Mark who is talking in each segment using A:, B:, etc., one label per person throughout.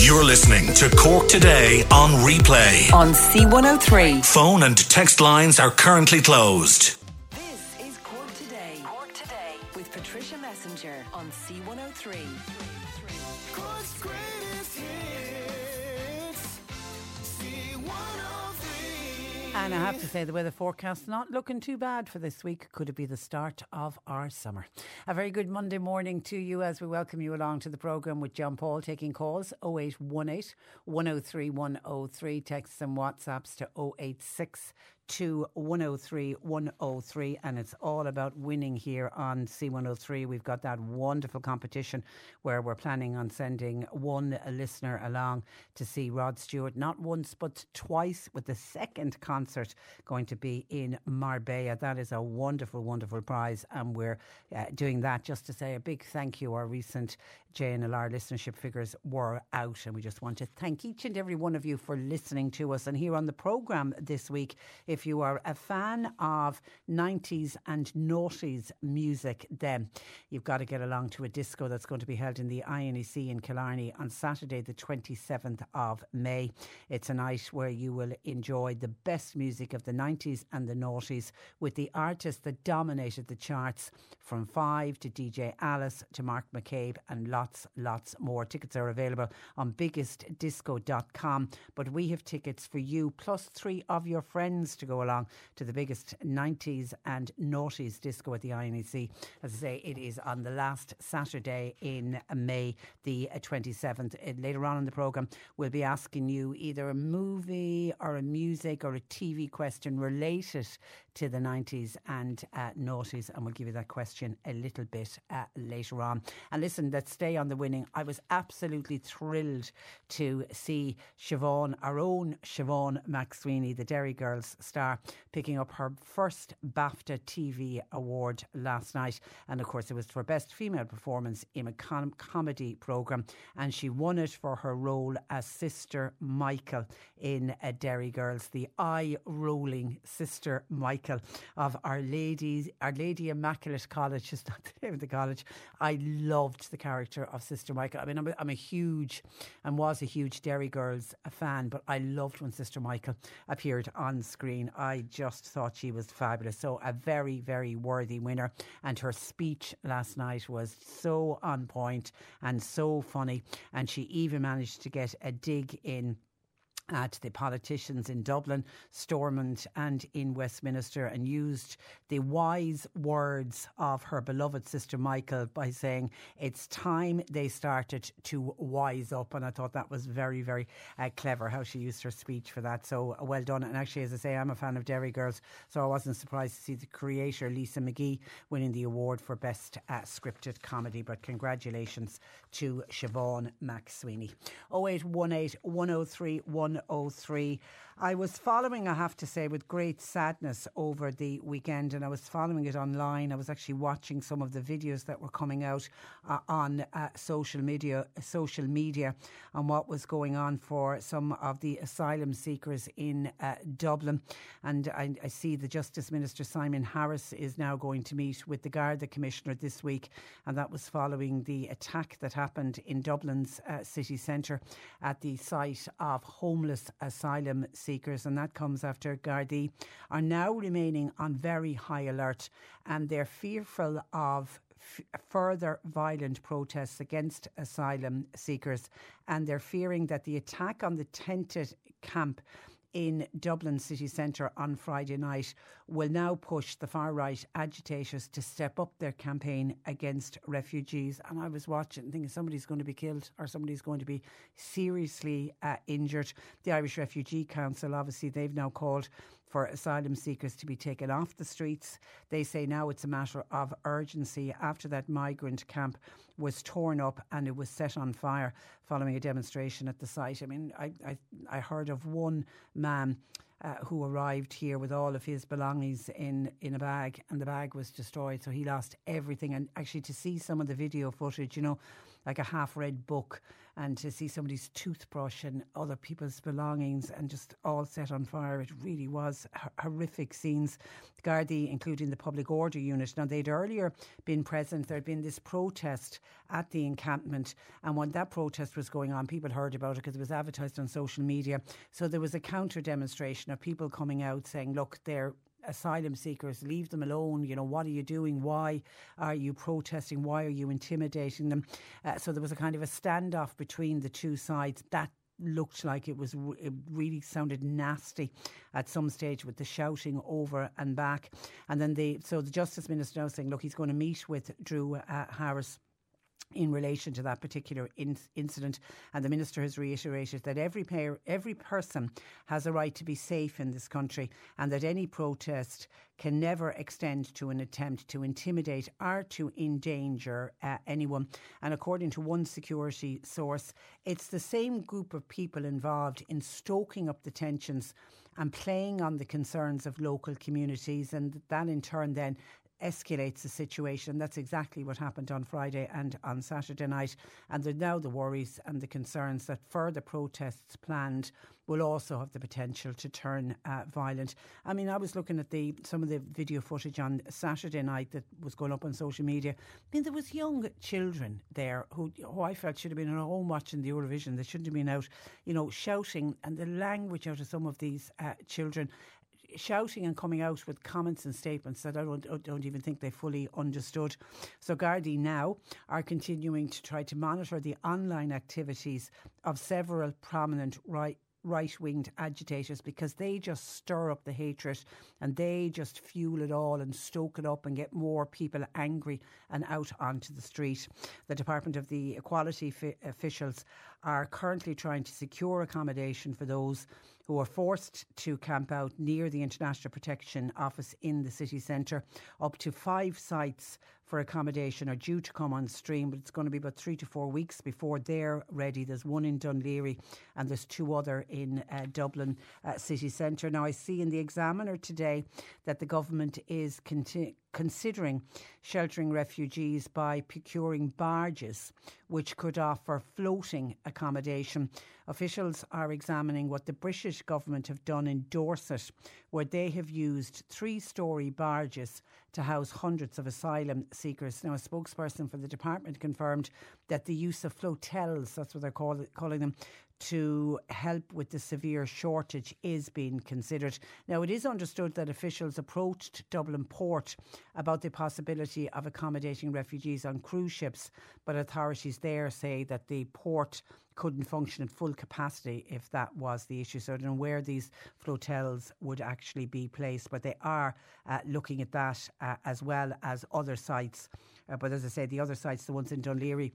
A: You're listening to Cork Today on replay.
B: on C103.
A: Phone and text lines are currently closed.
C: And I have to say, the weather forecast not looking too bad for this week. Could it be the start of our summer? A very good Monday morning to you as we welcome you along to the programme with John Paul taking calls 0818 103 103, texts and WhatsApps to 086 to 103 103 and it's all about winning here on C103 we've got that wonderful competition where we're planning on sending one listener along to see Rod Stewart not once but twice with the second concert going to be in Marbella. That is a wonderful wonderful prize and we're uh, doing that. Just to say a big thank you. Our recent JNLR listenership figures were out and we just want to thank each and every one of you for listening to us. And here on the programme this week if you are a fan of 90s and noughties music then you've got to get along to a disco that's going to be held in the INEC in Killarney on Saturday the 27th of May. It's a night where you will enjoy the best music of the 90s and the noughties with the artists that dominated the charts from Five to DJ Alice to Mark McCabe and lots lots more. Tickets are available on biggestdisco.com but we have tickets for you plus three of your friends to go along to the biggest 90s and noughties disco at the INEC. As I say, it is on the last Saturday in May, the 27th. Uh, Later on in the programme, we'll be asking you either a movie or a music or a TV question related to the 90s and uh, noughties, and we'll give you that question a little bit uh, later on. And listen, let's stay on the winning. I was absolutely thrilled to see Siobhan, our own Siobhan McSweeney, the Derry Girls star, picking up her first BAFTA TV award last night. And of course, it was for Best Female Performance in a com- comedy programme. And she won it for her role as Sister Michael in uh, Derry Girls, the eye rolling Sister Michael of Our Lady, Our Lady Immaculate College, is not the name of the college. I loved the character of Sister Michael. I mean, I'm a, I'm a huge and was a huge Derry Girls fan, but I loved when Sister Michael appeared on screen. I just thought she was fabulous. So, a very, very worthy winner. And her speech last night was so on point and so funny. And she even managed to get a dig in at the politicians in Dublin, Stormont, and in Westminster, and used the wise words of her beloved sister Michael by saying, It's time they started to wise up. And I thought that was very, very uh, clever how she used her speech for that. So well done. And actually, as I say, I'm a fan of Derry Girls, so I wasn't surprised to see the creator, Lisa McGee, winning the award for Best uh, Scripted Comedy. But congratulations to Siobhan McSweeney. 0818 103 103. I was following, I have to say, with great sadness over the weekend, and I was following it online. I was actually watching some of the videos that were coming out uh, on uh, social media, social media, on what was going on for some of the asylum seekers in uh, Dublin. And I, I see the Justice Minister Simon Harris is now going to meet with the Garda Commissioner this week, and that was following the attack that happened in Dublin's uh, city centre at the site of homeless asylum seekers seekers, and that comes after Gardaí are now remaining on very high alert and they're fearful of further violent protests against asylum seekers, and they're fearing that the attack on the tented camp in Dublin city centre on Friday night will now push the far right agitators to step up their campaign against refugees. And I was watching, thinking somebody's going to be killed or somebody's going to be seriously uh, injured. The Irish Refugee Council, obviously, they've now called for asylum seekers to be taken off the streets. They say now it's a matter of urgency after that migrant camp was torn up and it was set on fire following a demonstration at the site. I mean, I, I, I heard of one man. Uh, who arrived here with all of his belongings in, in a bag, and the bag was destroyed, so he lost everything. And actually, to see some of the video footage, you know, like a half read book and to see somebody's toothbrush and other people's belongings and just all set on fire. It really was horrific scenes. Gardaí, including the public order unit, now they'd earlier been present. There'd been this protest at the encampment, and when that protest was going on, people heard about it because it was advertised on social media. So there was a counter demonstration of people coming out saying, "Look, they're asylum seekers, leave them alone. You know, what are you doing? Why are you protesting? Why are you intimidating them? Uh, so there was a kind of a standoff between the two sides. That looked like it was it really sounded nasty at some stage with the shouting over and back and then the so the justice minister now saying look he's going to meet with Drew uh, Harris in relation to that particular in- incident. And the minister has reiterated that every pair, every person has a right to be safe in this country, and that any protest can never extend to an attempt to intimidate or to endanger uh, anyone. And according to one security source, it's the same group of people involved in stoking up the tensions and playing on the concerns of local communities, and that in turn then escalates the situation. That's exactly what happened on Friday and on Saturday night. And there now the worries and the concerns that further protests planned will also have the potential to turn uh, violent. I mean, I was looking at the some of the video footage on Saturday night that was going up on social media. I mean, there was young children there who, who I felt should have been at home watching the Eurovision. They shouldn't have been out, you know, shouting and the language out of some of these uh, children shouting and coming out with comments and statements that I don't, don't even think they fully understood. So Gardaí now are continuing to try to monitor the online activities of several prominent right right winged agitators because they just stir up the hatred and they just fuel it all and stoke it up and get more people angry and out onto the street. The Department of the Equality fi- officials are currently trying to secure accommodation for those who are forced to camp out near the International Protection Office in the city centre. Up to five sites for accommodation are due to come on stream, but it's going to be about three to four weeks before they're ready. There's one in Dún Laoghaire and there's two other in uh, Dublin uh, city centre. Now, I see in the Examiner today that the government is conti- considering sheltering refugees by procuring barges which could offer floating accommodation. Officials are examining what the British government have done in Dorset, where they have used three story barges to house hundreds of asylum seekers. Now, a spokesperson for the department confirmed that the use of flotels, that's what they're call, calling them, to help with the severe shortage is being considered. Now, it is understood that officials approached Dublin Port about the possibility of accommodating refugees on cruise ships, but authorities there say that the port couldn't function at full capacity if that was the issue. So I don't know where these flotels would actually be placed, but they are uh, looking at that uh, as well as other sites. Uh, but as I say, the other sites, the ones in Laoghaire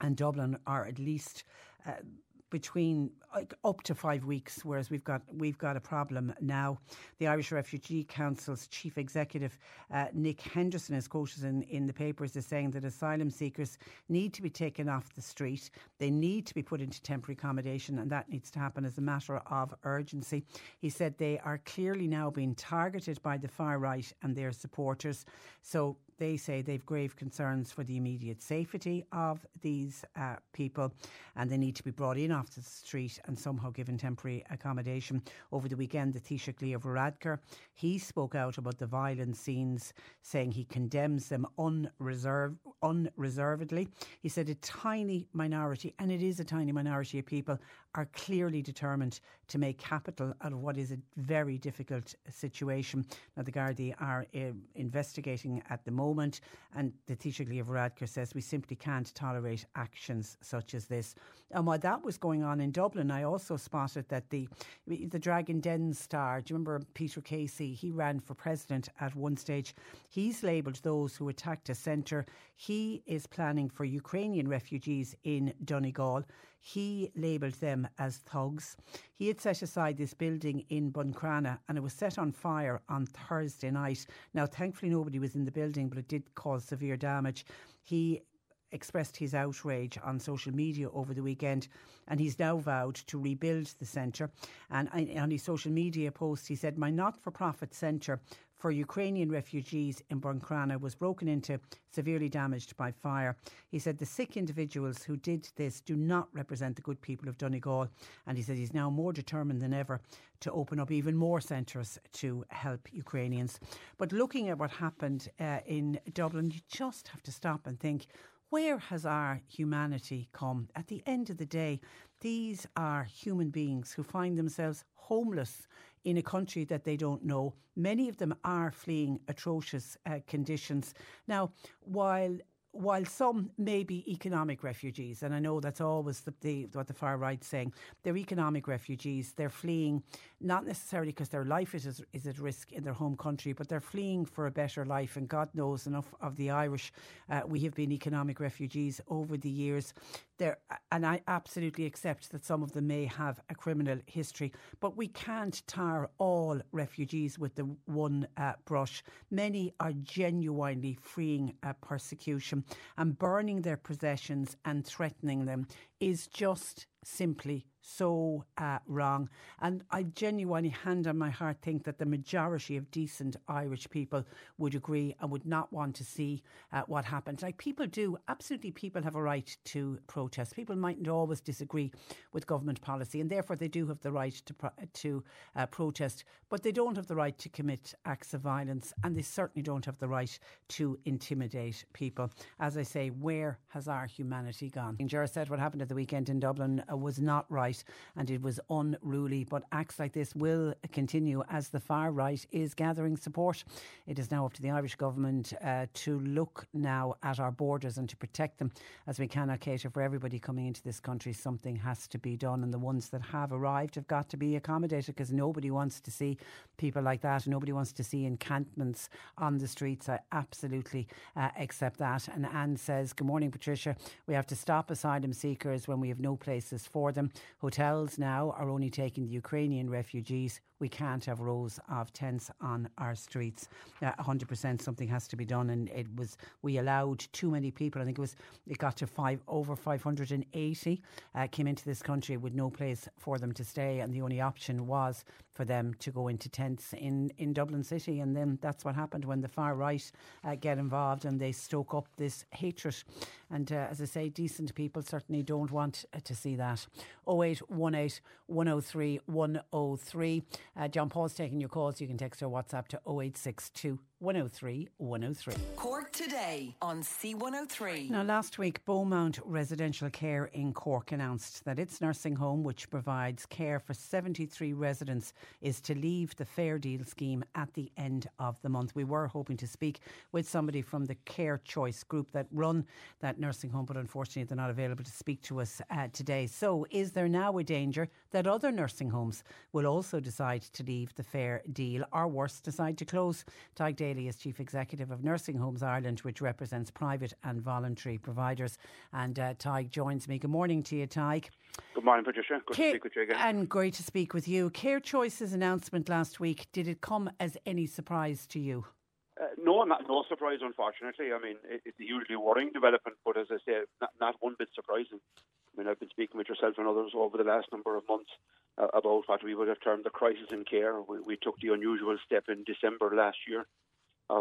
C: and Dublin, are at least uh, between like, up to five weeks, whereas we've got we've got a problem now. The Irish Refugee Council's chief executive uh, Nick Henderson is quoted in, in the papers as saying that asylum seekers need to be taken off the street. They need to be put into temporary accommodation, and that needs to happen as a matter of urgency. He said they are clearly now being targeted by the far right and their supporters. So they say they've grave concerns for the immediate safety of these uh, people and they need to be brought in off the street and somehow given temporary accommodation. Over the weekend, the Taoiseach Leo Varadkar, he spoke out about the violent scenes, saying he condemns them unreserved, unreservedly. He said a tiny minority, and it is a tiny minority of people, are clearly determined to make capital out of what is a very difficult situation. Now, the Gardaí are uh, investigating at the moment, and the Taoiseach Leo Varadkar says we simply can't tolerate actions such as this. And while that was going on in Dublin, I also spotted that the the Dragon Den star, do you remember Peter Casey? He ran for president at one stage. He's labelled those who attacked a centre. He is planning for Ukrainian refugees in Donegal. He labelled them as thugs. He had set aside this building in Buncrana and it was set on fire on Thursday night. Now, thankfully, nobody was in the building, but it did cause severe damage. He expressed his outrage on social media over the weekend and he's now vowed to rebuild the centre. And on his social media post, he said, My not for profit centre for Ukrainian refugees in Buncrana was broken into, severely damaged by fire. He said the sick individuals who did this do not represent the good people of Donegal. And he said he's now more determined than ever to open up even more centres to help Ukrainians. But looking at what happened uh, in Dublin, you just have to stop and think where has our humanity come? At the end of the day, these are human beings who find themselves homeless in a country that they don't know. Many of them are fleeing atrocious uh, conditions. Now, while while some may be economic refugees, and I know that's always the, the, what the far right's saying, they're economic refugees. They're fleeing not necessarily because their life is, is at risk in their home country, but they're fleeing for a better life. And God knows enough of the Irish. Uh, we have been economic refugees over the years. There, and I absolutely accept that some of them may have a criminal history, but we can't tar all refugees with the one uh, brush. Many are genuinely fleeing uh, persecution, and burning their possessions and threatening them is just simply so uh, wrong. And I genuinely, hand on my heart, think that the majority of decent Irish people would agree and would not want to see uh, what happened. Like people do, absolutely, people have a right to protest. People mightn't always disagree with government policy, and therefore they do have the right to pro- to uh, protest, but they don't have the right to commit acts of violence, and they certainly don't have the right to intimidate people. As I say, where has our humanity gone? Jura said what happened at the weekend in Dublin was not right right and it was unruly. But acts like this will continue as the far right is gathering support. It is now up to the Irish government uh, to look now at our borders and to protect them as we cannot cater for everybody coming into this country. Something has to be done, and the ones that have arrived have got to be accommodated because nobody wants to see people like that. Nobody wants to see encampments on the streets. I absolutely uh, accept that. And Anne says, Good morning, Patricia. We have to stop asylum seekers when we have no places for them. Hotels now are only taking the Ukrainian refugees. We can't have rows of tents on our streets. Uh, 100% something has to be done. And it was, we allowed too many people. I think it was, it got to five, over 580 uh, came into this country with no place for them to stay. And the only option was for them to go into tents in, in Dublin City. And then that's what happened when the far right uh, get involved and they stoke up this hatred. And uh, as I say, decent people certainly don't want uh, to see that. 0818 103 103. Uh, John Paul's taking your calls. You can text or WhatsApp to 0862 103 103.
B: Cork today on C103.
C: Now, last week, Beaumont Residential Care in Cork announced that its nursing home, which provides care for 73 residents, is to leave the Fair Deal scheme at the end of the month. We were hoping to speak with somebody from the Care Choice group that run that nursing home, but unfortunately, they're not available to speak to us uh, today. So, is there now a danger that other nursing homes will also decide to leave the Fair Deal or worse, decide to close? Tadhg Daly is Chief Executive of Nursing Homes Ireland, which represents private and voluntary providers. And uh, Tadhg joins me. Good morning to you, Tadhg.
D: Good morning, Patricia. Good
C: Care,
D: to speak with you again.
C: And great to speak with you. Care Choice's announcement last week, did it come as any surprise to you?
D: Uh, no, not, no surprise, unfortunately. I mean, it, it's a hugely worrying development, but as I say, not, not one bit surprising. I mean, I've been speaking with yourself and others over the last number of months uh, about what we would have termed the crisis in care. We, we took the unusual step in December last year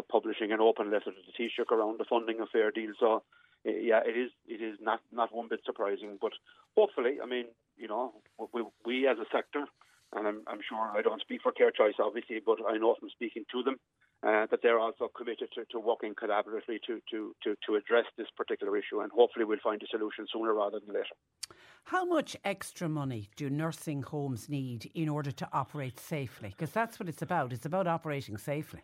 D: publishing an open letter to the Taoiseach around the funding of Fair Deal. So, uh, yeah, it is it is not not one bit surprising. But hopefully, I mean, you know, we, we as a sector, and I'm, I'm sure I don't speak for Care Choice, obviously, but I know from speaking to them uh, that they're also committed to, to working collaboratively to, to, to, to address this particular issue, and hopefully we'll find a solution sooner rather than later.
C: How much extra money do nursing homes need in order to operate safely? Because that's what it's about. It's about operating safely.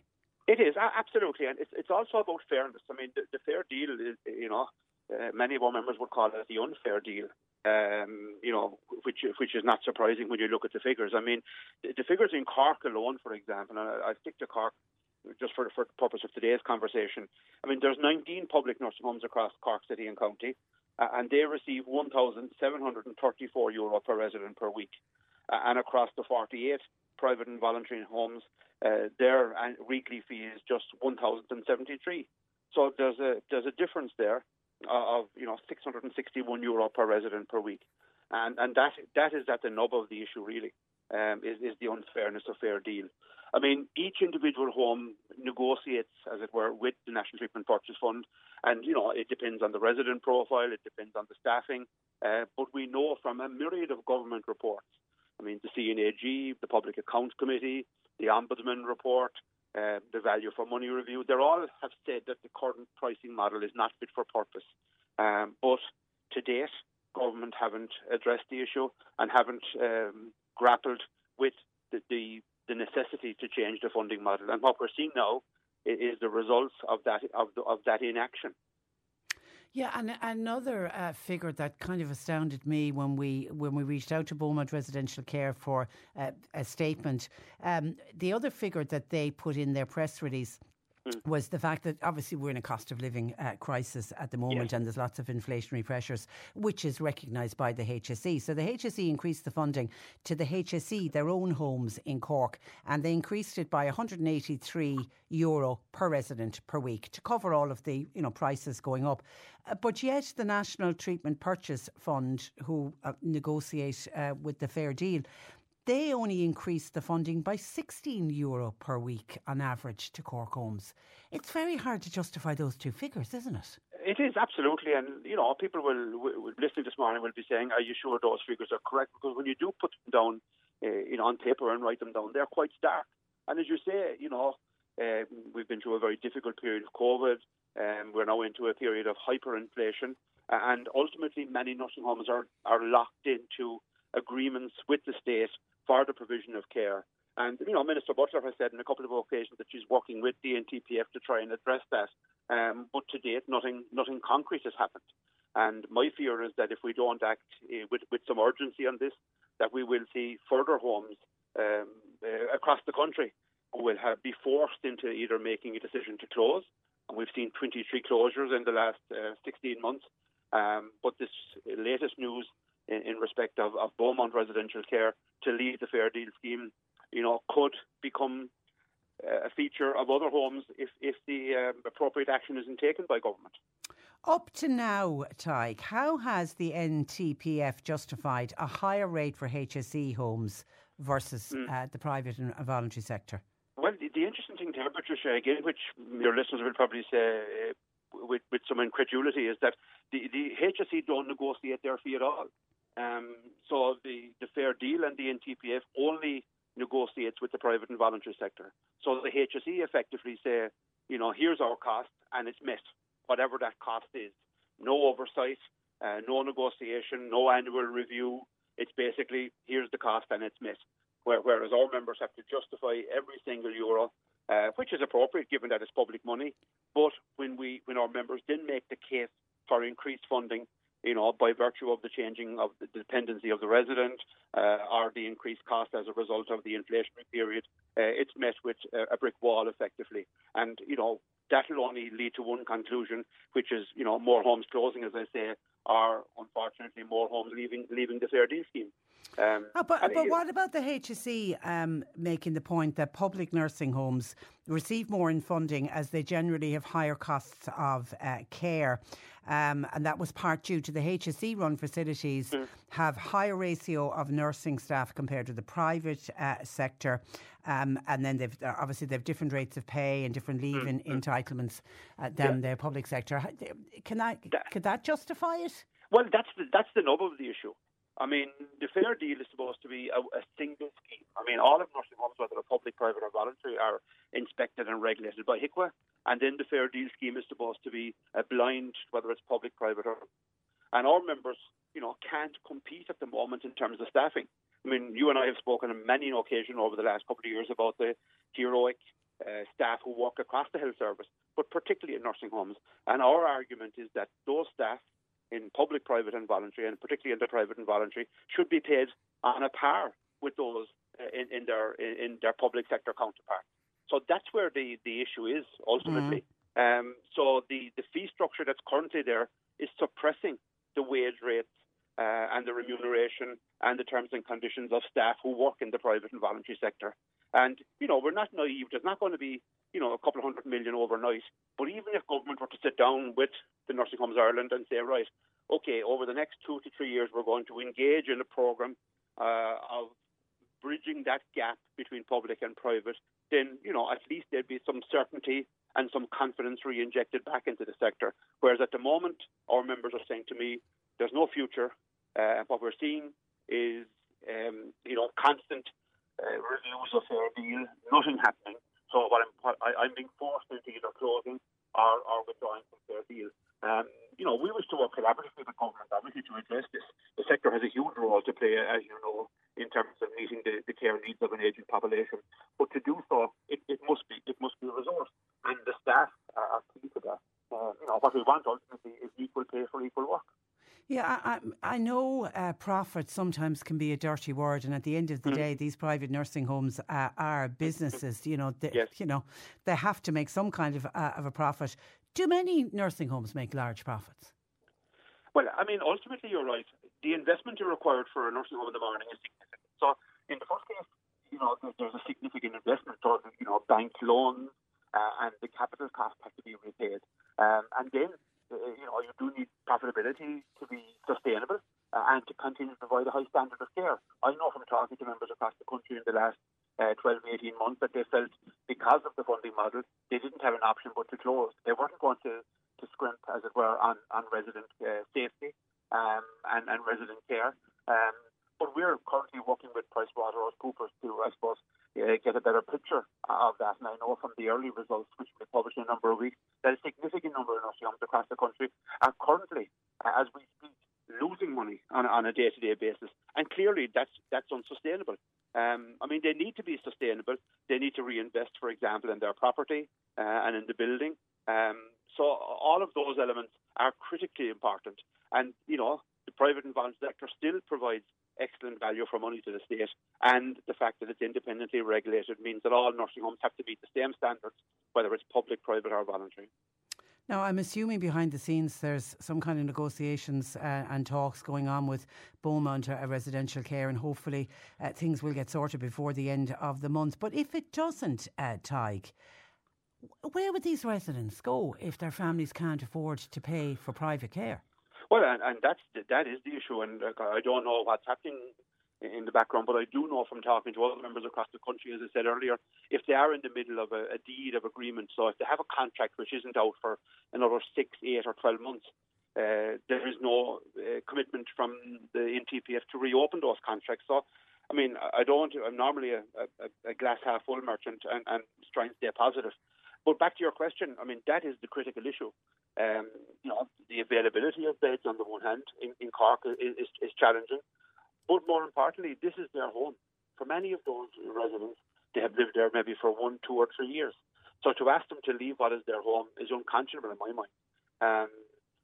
D: It is absolutely, and it's it's also about fairness. I mean, the, the fair deal is, you know, uh, many of our members would call it the unfair deal. Um, you know, which which is not surprising when you look at the figures. I mean, the, the figures in Cork alone, for example, and I, I stick to Cork just for, for the purpose of today's conversation. I mean, there's 19 public nursing homes across Cork City and County, uh, and they receive 1,734 euro per resident per week. Uh, and across the 48 private and voluntary homes, uh, their weekly fee is just 1,073. So there's a there's a difference there of you know 661 euro per resident per week, and and that that is at the nub of the issue really, um, is is the unfairness of fair deal. I mean, each individual home negotiates, as it were, with the National Treatment Purchase Fund, and you know it depends on the resident profile, it depends on the staffing, uh, but we know from a myriad of government reports. I mean, the C&AG, the Public Accounts Committee, the Ombudsman report, uh, the value for money review, they all have said that the current pricing model is not fit for purpose. Um, but to date, government haven't addressed the issue and haven't um, grappled with the, the, the necessity to change the funding model. And what we're seeing now is the results of that of, the, of that inaction.
C: Yeah, and another uh, figure that kind of astounded me when we when we reached out to Beaumont Residential Care for uh, a statement. Um, the other figure that they put in their press release Mm. was the fact that obviously we're in a cost of living uh, crisis at the moment yes. and there's lots of inflationary pressures, which is recognised by the HSE. So the HSE increased the funding to the HSE, their own homes in Cork, and they increased it by 183 euro per resident per week to cover all of the you know prices going up. Uh, but yet the National Treatment Purchase Fund, who uh, negotiate uh, with the Fair Deal, they only increased the funding by 16 euro per week on average to Cork homes. It's very hard to justify those two figures, isn't it?
D: It is absolutely, and you know, people will, will listening this morning will be saying, "Are you sure those figures are correct?" Because when you do put them down, uh, you know, on paper and write them down, they're quite stark. And as you say, you know, uh, we've been through a very difficult period of COVID. Um, we're now into a period of hyperinflation, and ultimately, many nursing homes are are locked into agreements with the state for the provision of care. And, you know, Minister Butler has said on a couple of occasions that she's working with the NTPF to try and address that. Um, but to date, nothing, nothing concrete has happened. And my fear is that if we don't act uh, with, with some urgency on this, that we will see further homes um, uh, across the country who will have, be forced into either making a decision to close. And we've seen 23 closures in the last uh, 16 months. Um, but this latest news in, in respect of, of Beaumont residential care to leave the Fair Deal scheme, you know, could become uh, a feature of other homes if, if the um, appropriate action isn't taken by government.
C: Up to now, Tadhg, how has the NTPF justified a higher rate for HSE homes versus mm. uh, the private and voluntary sector?
D: Well, the, the, interesting thing there, Patricia, again, which your listeners will probably say uh, with, with some incredulity, is that the, the HSE don't negotiate their fee at all. Um, so the, the fair deal and the NTPF only negotiates with the private and voluntary sector. So the HSE effectively say, you know, here's our cost and it's met, whatever that cost is. No oversight, uh, no negotiation, no annual review. It's basically here's the cost and it's met. Whereas our members have to justify every single euro, uh, which is appropriate given that it's public money. But when we when our members didn't make the case for increased funding, you know, by virtue of the changing of the dependency of the resident uh, or the increased cost as a result of the inflationary period, uh, it's met with a brick wall effectively. And, you know, that'll only lead to one conclusion, which is, you know, more homes closing, as I say, or unfortunately, more homes leaving leaving the Fair Deal scheme. Um,
C: Oh, but but what about the HSE um, making the point that public nursing homes receive more in funding as they generally have higher costs of uh, care? Um, and that was part due to the HSE run facilities
D: Mm.
C: have higher ratio of nursing staff compared to the private uh, sector. Um, and then they've uh, obviously they've different rates of pay and different leave
D: Mm,
C: in, entitlements uh, than the public sector. Can that could that justify it?
D: Well, that's the, that's the nub of the issue. I mean, the fair deal is supposed to be a, a single scheme. I mean, all of nursing homes, whether they're public, private, or voluntary, are inspected and regulated by HIQA. And then the fair deal scheme is supposed to be a blind, whether it's public, private, or. And our members, you know, can't compete at the moment in terms of staffing. I mean, you and I have spoken on many occasions over the last couple of years about the heroic uh, staff who work across the health service, but particularly in nursing homes. And our argument is that those staff in public, private, and voluntary, and particularly in the private and voluntary, should be paid on a par with those uh, in, in their in their public sector counterparts. So that's where the, the issue is ultimately. Um, so the, the fee structure that's currently there is suppressing the wage rates uh, and the remuneration and the terms and conditions of staff who work in the private and voluntary sector. And, you know, we're not naive. There's not going to be, you know, a couple of hundred million overnight. But even if government were to sit down with the Nursing Homes Ireland and say, right, okay, over the next two to three years, we're going to engage in a programme uh, of bridging that gap between public and private, then, you know, at least there'd be some certainty and some confidence re-injected back into the sector. Whereas at the moment, our members are saying to me, there's no future. Uh, what we're seeing is, um, you know, constant uh, reviews of fair deal, nothing happening. So what I'm, what I, I'm being forced into either closing or, or withdrawing from fair deal. Um, you know, we wish to work collaboratively with the government, obviously, to address this. The sector has a huge role to play, as you know, in terms of meeting the, the care needs of an aging population. But to do so, it, it must be it must be resourced, and the staff are, are key to that. Uh, you know, what we want ultimately is equal pay for equal work.
C: Yeah, I, I, I know uh, profit sometimes can be a dirty word, and at the end of the day, these private nursing homes uh, are businesses. You know, they,
D: Yes.
C: you know, they have to make some kind of uh, of a profit. Do many nursing homes make large profits?
D: Well, I mean, ultimately, you're right. The investment required for a nursing home in the morning is significant. So, in the first case, you know, there's a significant investment towards, you know, bank loans, uh, and the capital cost has to be repaid. Um, and then, you know, you do need profitability to be sustainable uh, and to continue to provide a high standard of care. I know from talking to members across the country in the last uh, 12, 18 months that they felt because of the funding model, they didn't have an option but to close. They weren't going to, to scrimp, as it were, on, on resident uh, safety um, and, and resident care. Um, but we're currently working with PricewaterhouseCoopers to, I suppose, uh, get a better picture of that. And I know from the early results, which we published in a number of weeks, that a significant number across the country are currently, uh, as we speak, losing money on, on a day-to-day basis. And clearly, that's that's unsustainable. Um, I mean, they need to be sustainable. They need to reinvest, for example, in their property uh, and in the building. Um, so all of those elements are critically important. And you know, the private and voluntary sector still provides excellent value for money to the state. And the fact that it's independently regulated means that all nursing homes have to meet the same standards, whether it's public, private, or voluntary.
C: Now, I'm assuming behind the scenes there's some kind of negotiations uh, and talks going on with Beaumont uh, Residential Care, and hopefully uh, things will get sorted before the end of the month. But if it doesn't, uh, where would these residents go if their families can't afford to pay for private care?
D: Well, and, and that's that is the issue, and I don't know what's happening in the background, but I do know from talking to other members across the country, as I said earlier, if they are in the middle of a, a deed of agreement, so if they have a contract which isn't out for another six, eight, or twelve months, uh, there is no uh, commitment from the NTPF to reopen those contracts. So, I mean, I don't. I'm normally a, a, a glass half full merchant and, and try and stay positive. But back to your question, I mean, that is the critical issue. Um, you know, the availability of beds on the one hand in, in Cork is, is, is challenging. But more importantly, this is their home. For many of those residents, they have lived there maybe for one, two, or three years. So to ask them to leave what is their home is unconscionable in my mind. Um,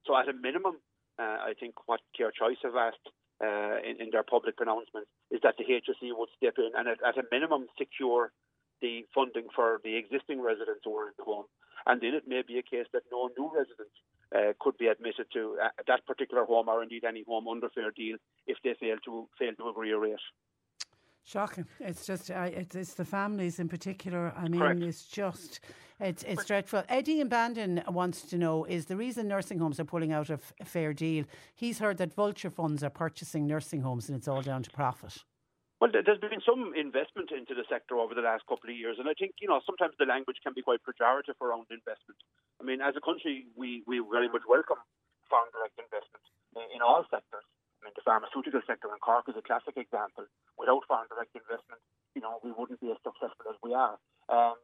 D: so at a minimum, uh, I think what Care Choice have asked uh, in, in their public pronouncements is that the HSE would step in and at, at a minimum secure the funding for the existing residents who are in the home. And then it may be a case that no new residents uh, could be admitted to uh, that particular home or indeed any home under fair deal if they fail to fail to agree a rate.
C: Shocking. It's just, uh, it's, it's the families in particular. I mean,
D: Correct.
C: it's just, it's, it's dreadful. Eddie in Bandon wants to know is the reason nursing homes are pulling out of fair deal? He's heard that vulture funds are purchasing nursing homes and it's all down to profit.
D: Well, there- there's been some investment into the sector over the last couple of years, and I think you know sometimes the language can be quite pejorative around investment. I mean, as a country, we, we very much welcome foreign direct investment in, in all sectors. I mean, the pharmaceutical sector in Cork is a classic example. Without foreign direct investment, you know, we wouldn't be as successful as we are. Um,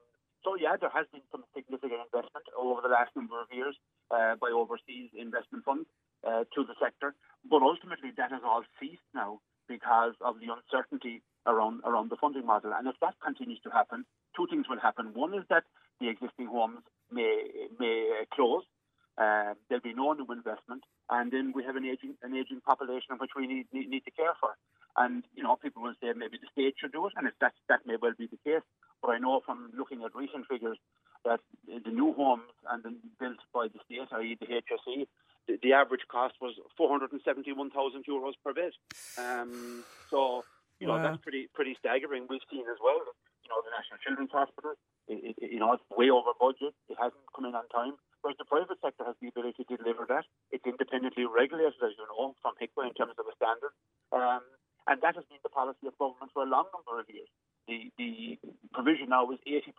D: so yeah, there has been some significant investment over the last number of years uh, by overseas investment funds uh, to the sector, but ultimately that has all ceased now because of the uncertainty around around the funding model. And if that continues to happen, two things will happen. One is that the existing homes may may close. Uh, there'll be no new investment, and then we have an aging an aging population which we need, need need to care for. And you know, people will say maybe the state should do it, and if that that may well be the case. But I know from looking at recent figures that the new homes and built by the state, i.e. the HSE, the, the average cost was 471,000 euros per bed. Um, so, you know,
C: Wow.
D: that's pretty pretty staggering. We've seen as well, you know, the National Children's Hospital, it, it, you know, it's way over budget. It hasn't come in on time. Whereas the private sector has the ability to deliver that. It's independently regulated, as you know, from HIQA in terms of a standard. Um, and that has been the policy of government for a long number of years. The, the provision now is 80%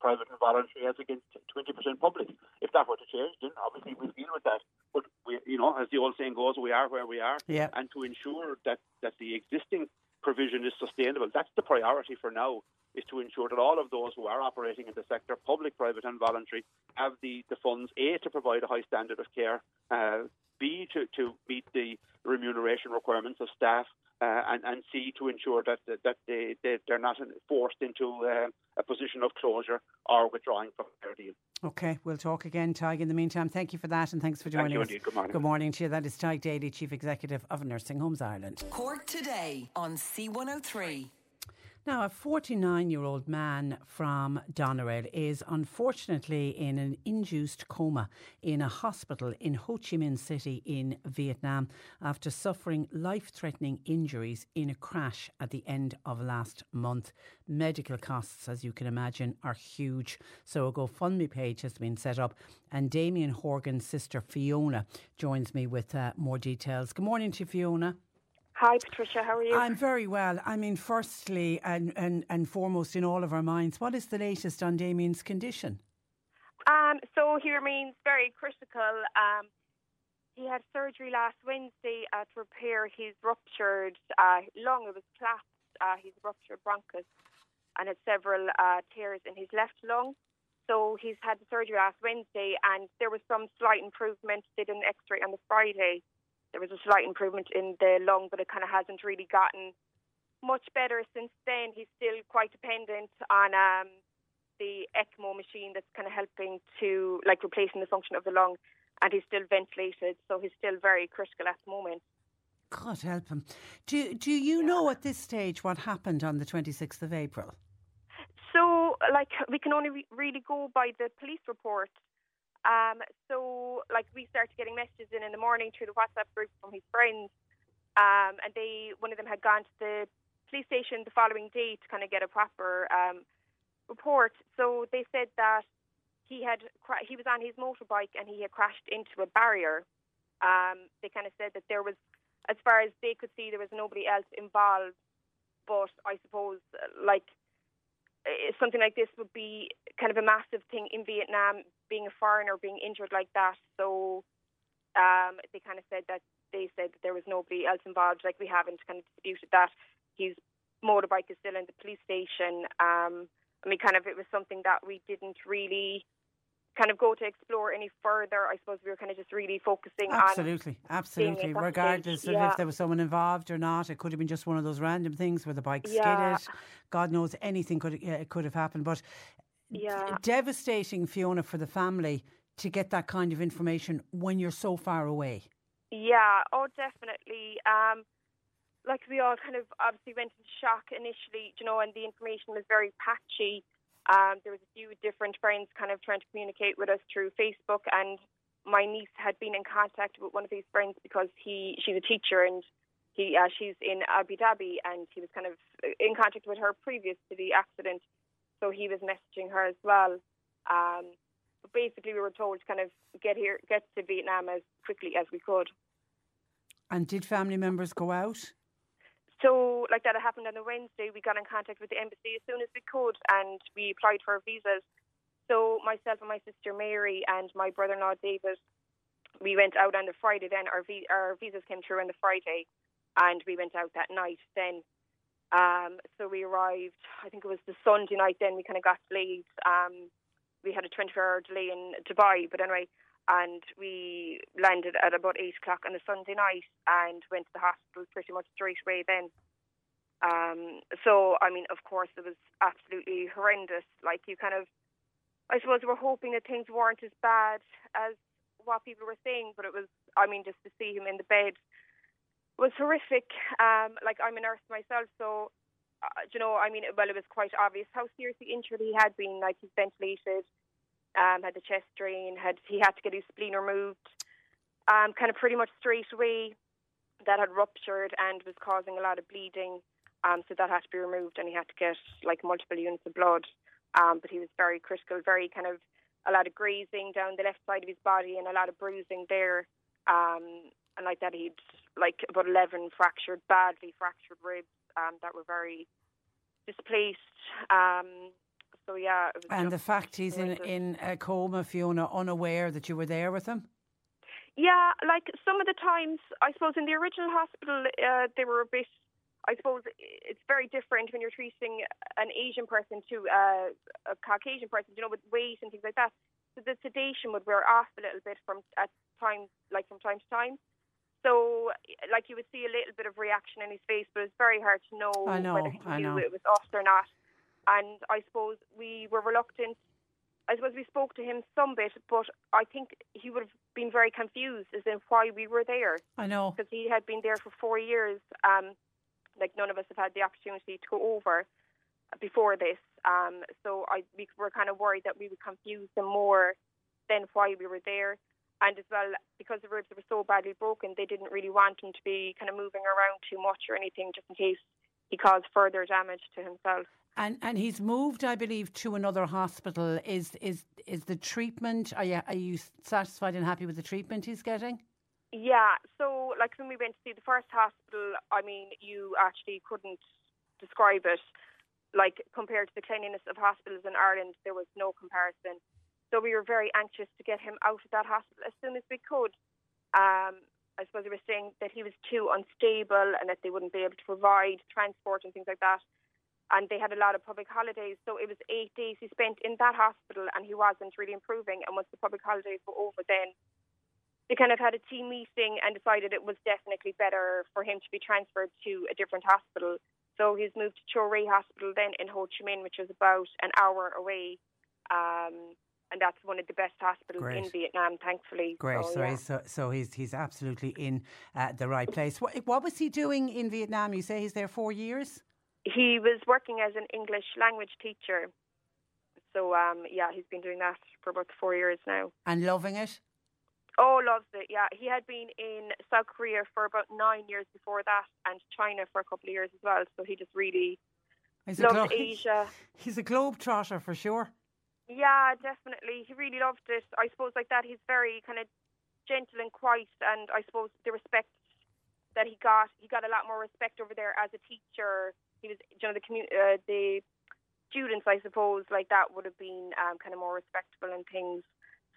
D: private and voluntary as against 20% public. If that were to change, then obviously we'll deal with that. But, we, you know, as the old saying goes, we are where we are.
C: Yeah.
D: And to ensure that, that the existing provision is sustainable, that's the priority for now, is to ensure that all of those who are operating in the sector, public, private and voluntary, have the, the funds, A, to provide a high standard of care, uh, B, to, to meet the remuneration requirements of staff, uh, and, and C, to ensure that, that, that they, they, they're not forced into uh, a position of closure or withdrawing from their deal.
C: Okay, we'll talk again, Tadhg. In the meantime, thank you for that and thanks for
D: Thank
C: joining
D: you
C: us.
D: indeed. Good morning.
C: Good morning to you. That is Tadhg Daly, Chief Executive of Nursing Homes Ireland.
B: Cork today on C103.
C: Now, a 49 year old man from Doneraile is unfortunately in an induced coma in a hospital in Ho Chi Minh City in Vietnam after suffering life threatening injuries in a crash at the end of last month. Medical costs, as you can imagine, are huge. So, a GoFundMe page has been set up, and Damien Horgan's sister Fiona joins me with uh, more details. Good morning to Fiona.
E: Hi, Patricia. How are you?
C: I'm very well. I mean, firstly and, and, and foremost in all of our minds, what is the latest on Damien's condition?
E: Um, so he remains very critical. Um, he had surgery last Wednesday uh, to repair his ruptured uh, lung. It was collapsed. Uh, his ruptured bronchus and had several uh, tears in his left lung. So he's had the surgery last Wednesday, and there was some slight improvement. Did an X-ray on the Friday. There was a slight improvement in the lung, but it kind of hasn't really gotten much better since then. He's still quite dependent on um, the ECMO machine that's kind of helping to, like, replacing the function of the lung, and he's still ventilated, so he's still very critical at the moment.
C: God help him. Do, do you know at this stage what happened on the 26th of April?
E: So, like, we can only re- really go by the police report. Um, so, like, we started getting messages in in the morning through the WhatsApp group from his friends, um, and they one of them had gone to the police station the following day to kind of get a proper um, report. So they said that he had cra- he was on his motorbike and he had crashed into a barrier. Um, they kind of said that there was, as far as they could see, there was nobody else involved. But I suppose, uh, like eh, something like this would be kind of a massive thing in Vietnam, being a foreigner being injured like that. So um, they kind of said that they said that there was nobody else involved. Like we haven't kind of disputed that. His motorbike is still in the police station. Um, I mean, kind of it was something that we didn't really kind of go to explore any further. I suppose we were kind of just really focusing on
C: Absolutely, absolutely. Regardless
E: stage,
C: of
E: yeah.
C: if there was someone involved or not, it could have been just one of those random things where the bike
E: Yeah.
C: skidded. God knows anything could uh, could have happened. But
E: Yeah.
C: devastating, Fiona, for the family to get that kind of information when you're so far away.
E: Yeah, oh, definitely. Um, like we all kind of obviously went into shock initially, you know, and the information was very patchy. Um, there was a few different friends kind of trying to communicate with us through Facebook, and my niece had been in contact with one of these friends because he she's a teacher and he uh, she's in Abu Dhabi and he was kind of in contact with her previous to the accident, so he was messaging her as well. Um, but basically, we were told to kind of get here, get to Vietnam as quickly as we could.
C: And did family members go out?
E: So, like that happened on a Wednesday, we got in contact with the embassy as soon as we could, and we applied for visas. So, myself and my sister Mary and my brother-in-law David, we went out on the Friday. Then our vi- our visas came through on the Friday, and we went out that night. Then, um, so we arrived. I think it was the Sunday night. Then we kind of got delayed. Um, we had a 24-hour delay in Dubai, but anyway, and we landed at about eight o'clock on a Sunday night and went to the hospital pretty much straight away. Then, um, so I mean, of course, it was absolutely horrendous. Like you kind of, I suppose, we were hoping that things weren't as bad as what people were saying, but it was. I mean, just to see him in the bed was horrific. Um, like I'm a nurse myself, so uh, you know, I mean, well, it was quite obvious how seriously injured he had been. Like he's ventilated, um, had the chest drain, had he had to get his spleen removed, um, kind of pretty much straight away. That had ruptured and was causing a lot of bleeding. Um, so that had to be removed, and he had to get like multiple units of blood. Um, but he was very critical, very kind of a lot of grazing down the left side of his body and a lot of bruising there. Um, and like that, he'd like about 11 fractured, badly fractured ribs um, that were very displaced. Um, so yeah, it was
C: And the fact he's in, in a coma, Fiona, unaware that you were there with him?
E: Yeah, like some of the times, I suppose in the original hospital, uh, they were a bit. I suppose it's very different when you're treating an Asian person to uh, a Caucasian person, you know, with weight and things like that. So the sedation would wear off a little bit from at times, like from time to time. So, like you would see a little bit of reaction in his face, but it's very hard to know,
C: I know,
E: whether he
C: I
E: knew
C: know.
E: it was us or not. And I suppose we were reluctant I suppose we spoke to him some bit, but I think he would have been very confused as in why we were there
C: I know.
E: because he had been there for four years. Um, like none of us have had the opportunity to go over before this. Um, so I we were kind of worried that we would confuse him more than why we were there. And as well, because the ribs were so badly broken, they didn't really want him to be kind of moving around too much or anything, just in case he caused further damage to himself.
C: And and he's moved, I believe, to another hospital. Is is is the treatment? Are you are you satisfied and happy with the treatment he's getting?
E: Yeah, so like when we went to see the first hospital, I mean, you actually couldn't describe it. Like compared to the cleanliness of hospitals in Ireland, there was no comparison. So we were very anxious to get him out of that hospital as soon as we could. Um, I suppose they were saying that he was too unstable and that they wouldn't be able to provide transport and things like that. And they had a lot of public holidays, so it was eight days he spent in that hospital, and he wasn't really improving. And once the public holidays were over, then they kind of had a team meeting and decided it was definitely better for him to be transferred to a different hospital. So he's moved to Cho Ray Hospital then in Ho Chi Minh, which is about an hour away. Um, and that's one of the best hospitals in Vietnam, thankfully.
C: Great.
E: So,
C: So,
E: yeah.
C: he's, so, so he's he's absolutely in uh, the right place. What, what was he doing in Vietnam? You say he's there four years.
E: He was working as an English language teacher. So, um, yeah, he's been doing that for about four years now.
C: And loving it.
E: Oh, loves it. Yeah, he had been in South Korea for about nine years before that, and China for a couple of years as well. So he just really
C: He's
E: loved
C: glo-
E: Asia.
C: He's a globe trotter for sure.
E: Yeah, definitely. He really loved it. I suppose like that. He's very kind of gentle and quiet, and I suppose the respect that he got, he got a lot more respect over there as a teacher. He was, you know, the commu- uh, the students, I suppose, like that would have been um, kind of more respectful and things.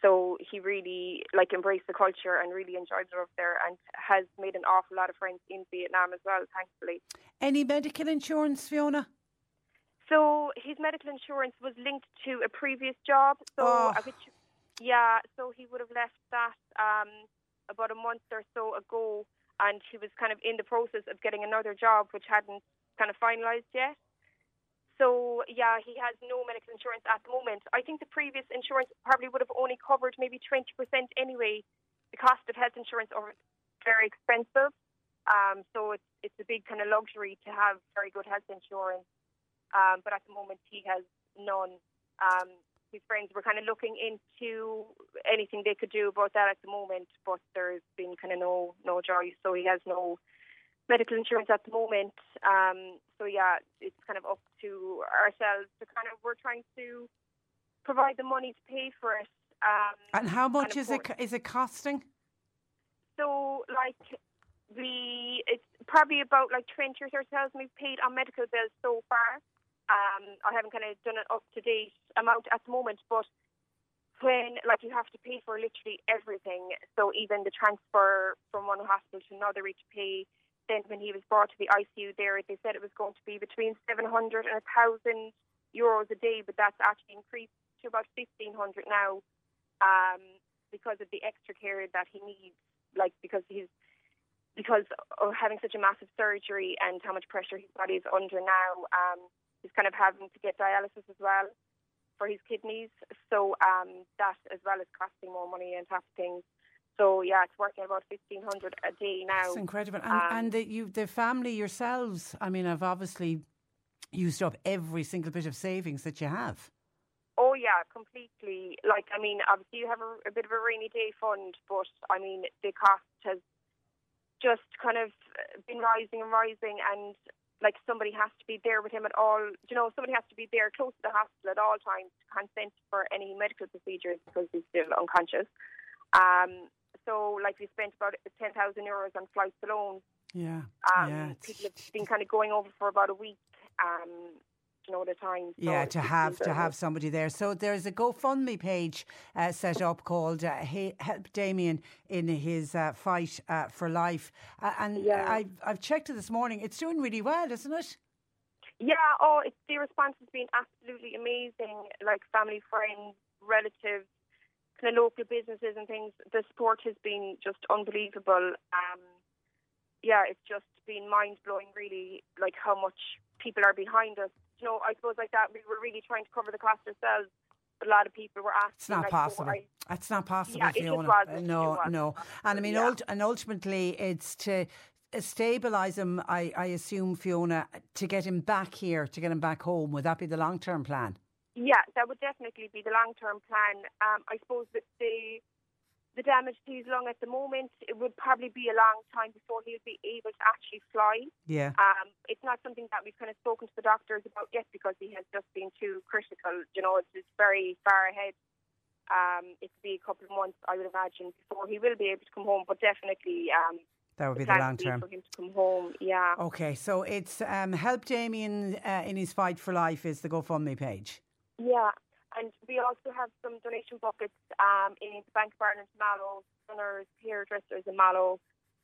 E: So he really like embraced the culture and really enjoyed it over there, and has made an awful lot of friends in Vietnam as well, thankfully.
C: Any medical insurance, Fiona?
E: So his medical insurance was linked to a previous job. So
C: Oh.
E: Which, yeah, so he would have left that um, about a month or so ago, and he was kind of in the process of getting another job, which hadn't kind of finalised yet. So yeah, he has no medical insurance at the moment. I think the previous insurance probably would have only covered maybe twenty percent anyway. The cost of health insurance over very expensive. Um, so it's it's a big kind of luxury to have very good health insurance. Um, but at the moment he has none. Um, his friends were kind of looking into anything they could do about that at the moment, but there's been kind of no no joy. So he has no medical insurance at the moment. Um, so yeah, it's kind of up to ourselves to kind of we're trying to provide the money to pay for it. Um,
C: And how much
E: of
C: is it?
E: course-
C: Is it costing?
E: So like we, it's probably about like twenty or thirty thousand we've paid on medical bills so far. Um, I haven't kind of done an up to date amount at the moment, but when like you have to pay for literally everything, so even the transfer from one hospital to another, had to pay. Then when he was brought to the ICU there, they said it was going to be between seven hundred and a thousand euros a day, but that's actually increased to about fifteen hundred now, um, because of the extra care that he needs, like because he's because of having such a massive surgery and how much pressure his body is under now, um, he's kind of having to get dialysis as well for his kidneys. So um, that as well is costing more money and top things. So yeah, it's working about fifteen hundred a day now.
C: It's incredible. And,
E: Um,
C: and the, you, the family yourselves, I mean, I've obviously used up every single bit of savings that you have.
E: Oh yeah, completely. Like I mean, obviously you have a, a bit of a rainy day fund, but I mean the cost has just kind of been rising and rising, and like somebody has to be there with him at all. You know, somebody has to be there close to the hospital at all times to consent for any medical procedures because he's still unconscious. Um, so like we spent about ten thousand euros on flights alone.
C: Yeah.
E: Um,
C: yeah.
E: people have been kind of going over for about a week. Um, you know, at a time. So
C: Yeah, to have to have somebody there. So there's a GoFundMe page uh, set up called uh, He- "Help Damien in his uh, fight uh, for life," uh, and
E: Yeah.
C: I've I've checked it this morning. It's doing really well, isn't it?
E: Yeah, oh, it's, the response has been absolutely amazing. Like family, friends, relatives, kind of local businesses and things. The support has been just unbelievable. Um, yeah, it's just been mind blowing, really, like how much people are behind us. You know, I suppose like that, we were really trying to cover the cost ourselves. But a lot of people were asking.
C: It's not
E: like, oh,
C: possible.
E: I-
C: It's not possible,
E: Yeah, it
C: Fiona.
E: It
C: no,
E: wasn't
C: no. And I mean,
E: Yeah.
C: ult- and ultimately, it's to stabilise him. I, I assume Fiona to get him back here, to get him back home. Would that be the long term plan?
E: Yeah, that would definitely be the long term plan. Um, I suppose that the the damage to his lung at the moment, it would probably be a long time before he'll be able to actually fly.
C: Yeah.
E: Um, it's not something that we've kind of spoken to the doctors about yet because he has just been too critical. You know, it's, it's very far ahead. Um, it could be a couple of months, I would imagine, before he will be able to come home. But definitely, um,
C: That would be the long term.
E: for him to come home. Yeah.
C: Okay, so it's um, Help Damien uh, in his fight for life is the GoFundMe page.
E: Yeah, and we also have some donation buckets um, in the Bank of Ireland, Mallow, Gunners, Hairdressers in Mallow,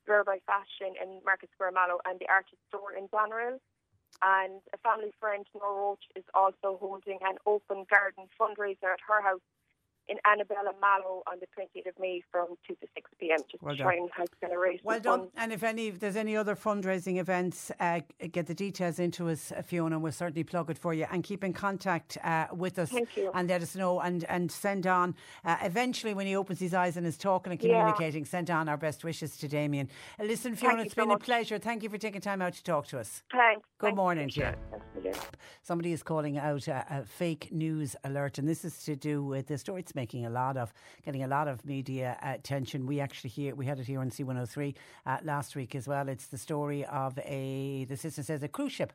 E: Verby Fashion in Market Square, Mallow, and the Artist Store in Doneraile. And a family friend, Nora Roach, is also holding an open garden fundraiser at her house in Annabella Mallow on the 20th of May from 2 to 6 p.m. just
C: Well
E: to try and help generate
C: Well done.
E: funds.
C: And if any, if there's any other fundraising events, uh, get the details into us, uh, Fiona. and We'll certainly plug it for you and keep in contact uh, with us
E: Thank you.
C: and let us know and, and send on. Uh, eventually, when he opens his eyes and is talking and
E: Yeah.
C: communicating, send on our best wishes to Damien. Uh, listen, Fiona, it's
E: so
C: been a
E: much.
C: pleasure. Thank you for taking time out to talk to us.
E: Thanks.
C: Good
E: Thanks.
C: morning to you.
E: Thanks a million.
C: Somebody is calling out a, a fake news alert, and this is to do with the story it's making a lot of, getting a lot of media attention. We actually hear we had it here on C103 uh, last week as well. It's the story of a the sister says a cruise ship.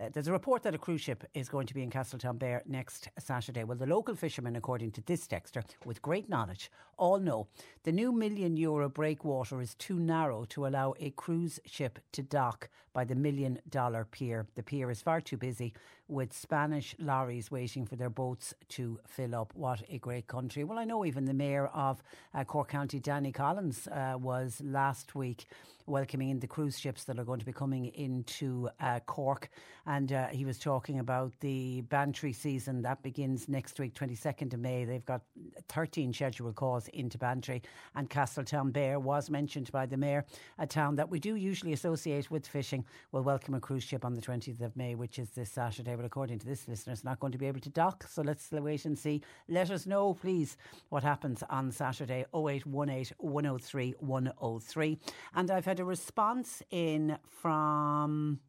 C: Uh, there's a report that a cruise ship is going to be in Castletownbere next Saturday. Well, the local fishermen, according to this texter, with great knowledge, all know the new million euro breakwater is too narrow to allow a cruise ship to dock by the million dollar pier. The pier is far too busy with Spanish lorries waiting for their boats to fill up. What a great country. Well, I know even the mayor of uh, Cork County, Danny Collins, uh, was last week welcoming in the cruise ships that are going to be coming into uh, Cork. And uh, he was talking about the Bantry season that begins next week, 22nd of May. They've got 13 scheduled calls into Bantry. And Castletownbere was mentioned by the mayor, a town that we do usually associate with fishing, will welcome a cruise ship on the 20th of May, which is this Saturday. But according to this listener, it's not going to be able to dock. So let's wait and see. Let us know, please, what happens on Saturday 0818 103 103. And I've had a response in from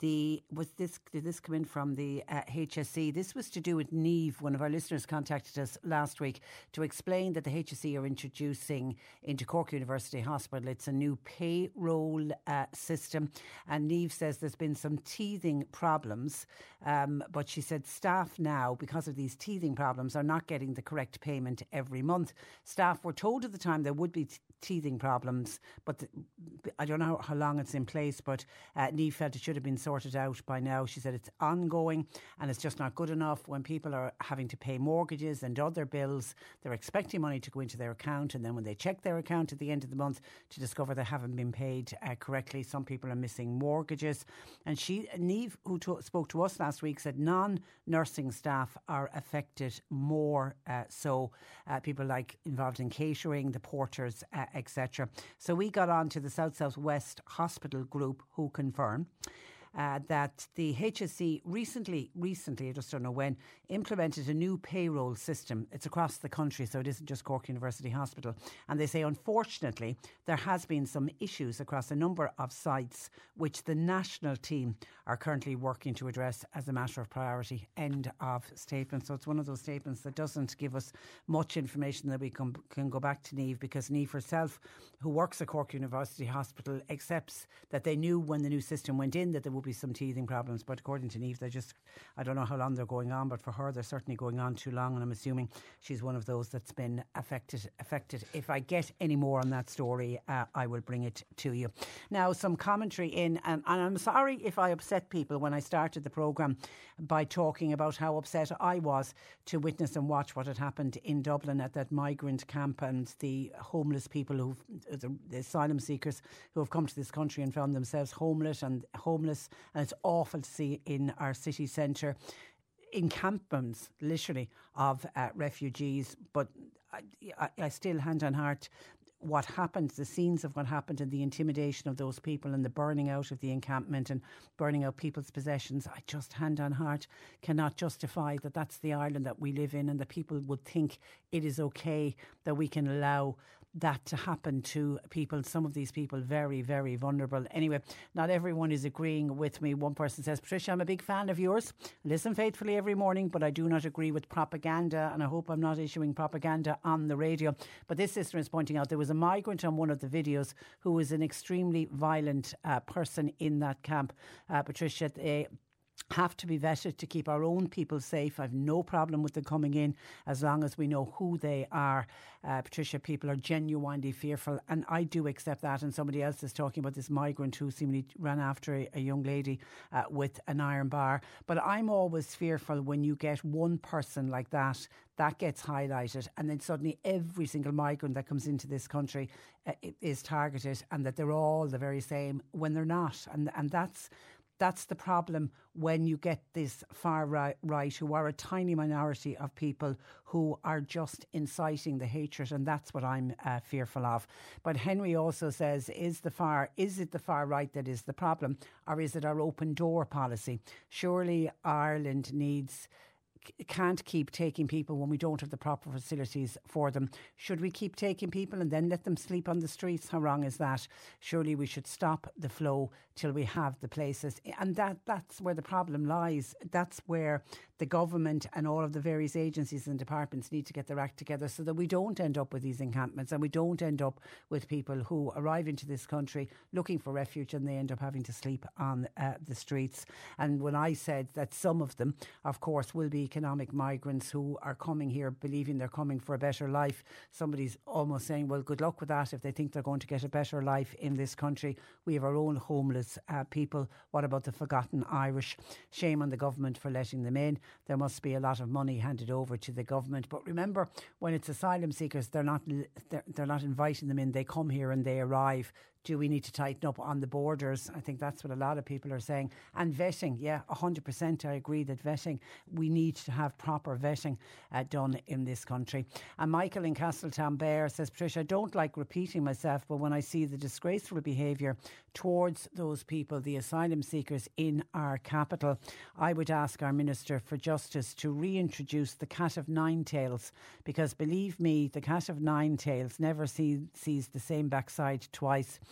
C: the was this did this come in from the uh, HSE? This was to do with Neve. One of our listeners contacted us last week to explain that the HSE are introducing into Cork University Hospital. It's a new payroll uh, system, and Neve says there's been some teething problems, um, but she said staff now, because of these teething problems, are not getting the correct payment every month. Staff were told at the time there would be teething problems, but the, I don't know how long it's in place. But uh, Neve felt it should have been sorted out by now. She said it's ongoing and it's just not good enough when people are having to pay mortgages and other bills. They're expecting money to go into their account, and then when they check their account at the end of the month to discover they haven't been paid uh, correctly, some people are missing mortgages. And she, Neve, who spoke to us last week, said non-nursing staff are affected more. Uh, so uh, people like involved in catering, the porters, uh, etc. So we got on to the South South West Hospital Group who confirm uh, that the HSE recently, recently, I just don't know when, implemented a new payroll system. It's across the country, so it isn't just Cork University Hospital. And they say, unfortunately, there has been some issues across a number of sites, which the national team are currently working to address as a matter of priority. End of statement. So it's one of those statements that doesn't give us much information that we can, can go back to Neve because Neve herself, who works at Cork University Hospital, accepts that they knew when the new system went in that there would be some teething problems. But according to Neve, they're just, I don't know how long they're going on, but for her, they're certainly going on too long. And I'm assuming she's one of those that's been affected. Affected. If I get any more on that story, uh, I will bring it to you. Now, some commentary in, and, and I'm sorry if I upset people when I started the programme by talking about how upset I was to witness and watch what had happened in Dublin at that migrant camp and the homeless people who, the asylum seekers who have come to this country and found themselves homeless and homeless and it's awful to see in our city centre encampments, literally, of uh, refugees. But I, I, I still, hand on heart, what happened, the scenes of what happened, and the intimidation of those people, and the burning out of the encampment and burning out people's possessions. I just, hand on heart, cannot justify that that's the Ireland that we live in, and that people would think it is okay that we can allow that to happen to people, some of these people very, very vulnerable. Anyway, not everyone is agreeing with me. One person says, Patricia, I'm a big fan of yours. listen faithfully every morning, but I do not agree with propaganda, and I hope I'm not issuing propaganda on the radio. But this sister is pointing out there was a migrant on one of the videos who was an extremely violent uh, person in that camp. Uh, Patricia, they, have to be vetted to keep our own people safe. I've no problem with them coming in as long as we know who they are. Uh, Patricia, people are genuinely fearful, and I do accept that. And somebody else is talking about this migrant who seemingly ran after a, a young lady uh, with an iron bar. But I'm always fearful when you get one person like that that gets highlighted, and then suddenly every single migrant that comes into this country uh, is targeted, and that they're all the very same when they're not, and and that's that's the problem when you get this far right, right, who are a tiny minority of people who are just inciting the hatred, and that's what I'm uh, fearful of. But Henry also says, is the far is it the far right that is the problem, or is it our open door policy? Surely Ireland needs can't keep taking people when we don't have the proper facilities for them. Should we keep taking people and then let them sleep on the streets? How wrong is that? Surely we should stop the flow till we have the places. And that that's where the problem lies. That's where the government and all of the various agencies and departments need to get their act together so that we don't end up with these encampments and we don't end up with people who arrive into this country looking for refuge and they end up having to sleep on uh, the streets. And when I said that some of them, of course, will be economic migrants who are coming here believing they're coming for a better life, somebody's almost saying, well, good luck with that if they think they're going to get a better life in this country. We have our own homeless uh, people. What about the forgotten Irish? Shame on the government for letting them in there must be a lot of money handed over to the government. But remember, when it's asylum seekers, they're not they're, they're not inviting them in. They come here and they arrive do we need to tighten up on the borders? I think that's what a lot of people are saying. And vetting, yeah, 100%. I agree that vetting, we need to have proper vetting uh, done in this country. And Michael in Castletownbere says, Patricia, I don't like repeating myself, but when I see the disgraceful behaviour towards those people, the asylum seekers in our capital, I would ask our Minister for Justice to reintroduce the cat of nine tails because believe me, the cat of nine tails never see, sees the same backside twice.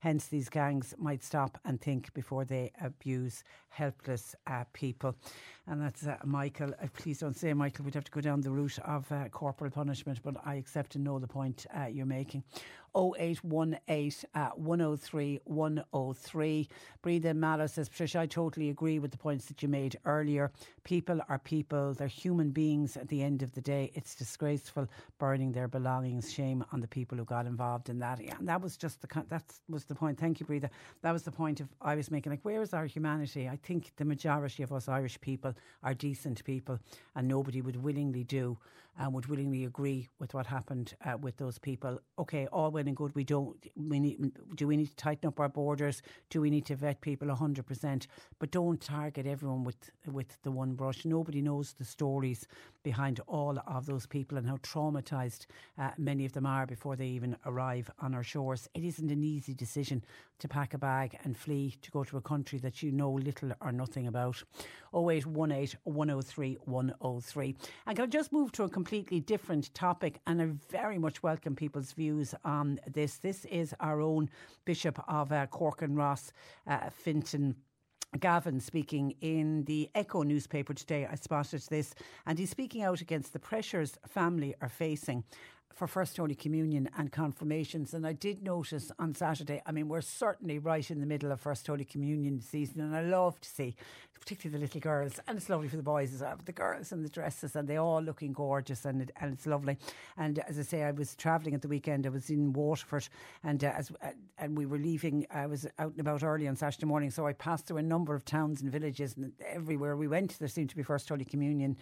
C: Hence, these gangs might stop and think before they abuse helpless uh, people. And that's uh, Michael. Uh, please don't say, Michael, we'd have to go down the route of uh, corporal punishment, but I accept and know the point uh, you're making. 0818 uh, 103 103. Breathe Mallow says, Patricia, I totally agree with the points that you made earlier. People are people, they're human beings at the end of the day. It's disgraceful burning their belongings. Shame on the people who got involved in that. Yeah, and that was just the that was the point. Thank you, Breathe. That was the point of I was making. Like, where is our humanity? I think the majority of us Irish people are decent people, and nobody would willingly do and would willingly agree with what happened uh, with those people. Okay, all well and good. We don't. We need. Do we need to tighten up our borders? Do we need to vet people hundred percent? But don't target everyone with with the one brush. Nobody knows the stories behind all of those people and how traumatized uh, many of them are before they even arrive on our shores. It isn't an easy decision to pack a bag and flee to go to a country that you know little or nothing about. 0818 103 103. And can I just move to a completely different topic? And I very much welcome people's views on this. This is our own Bishop of uh, Cork and Ross, uh, Fintan. Gavin speaking in the Echo newspaper today. I spotted this, and he's speaking out against the pressures family are facing for First Holy Communion and confirmations. And I did notice on Saturday, I mean, we're certainly right in the middle of First Holy Communion season, and I love to see, particularly the little girls, and it's lovely for the boys as well, the girls and the dresses, and they all looking gorgeous, and it, and it's lovely. And as I say, I was travelling at the weekend, I was in Waterford, and uh, as uh, and we were leaving, I was out and about early on Saturday morning, so I passed through a number of towns and villages, and everywhere we went, there seemed to be First Holy Communion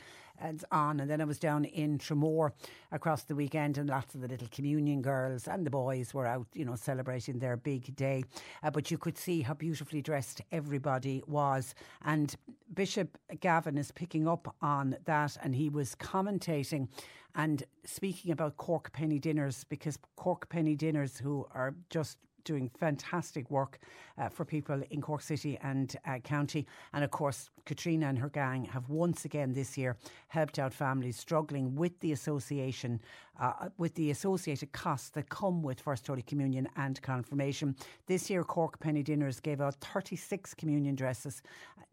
C: on. And then I was down in Tramore across the weekend, and lots of the little communion girls and the boys were out, you know, celebrating their big day. Uh, but you could see how beautifully dressed everybody was. And Bishop Gavin is picking up on that, and he was commentating and speaking about Cork Penny Dinners because Cork Penny Dinners, who are just doing fantastic work uh, for people in Cork City and uh, County. And of course, Katrina and her gang have once again this year helped out families struggling with the association, uh, with the associated costs that come with First Holy Communion and confirmation. This year, Cork Penny Dinners gave out 36 communion dresses,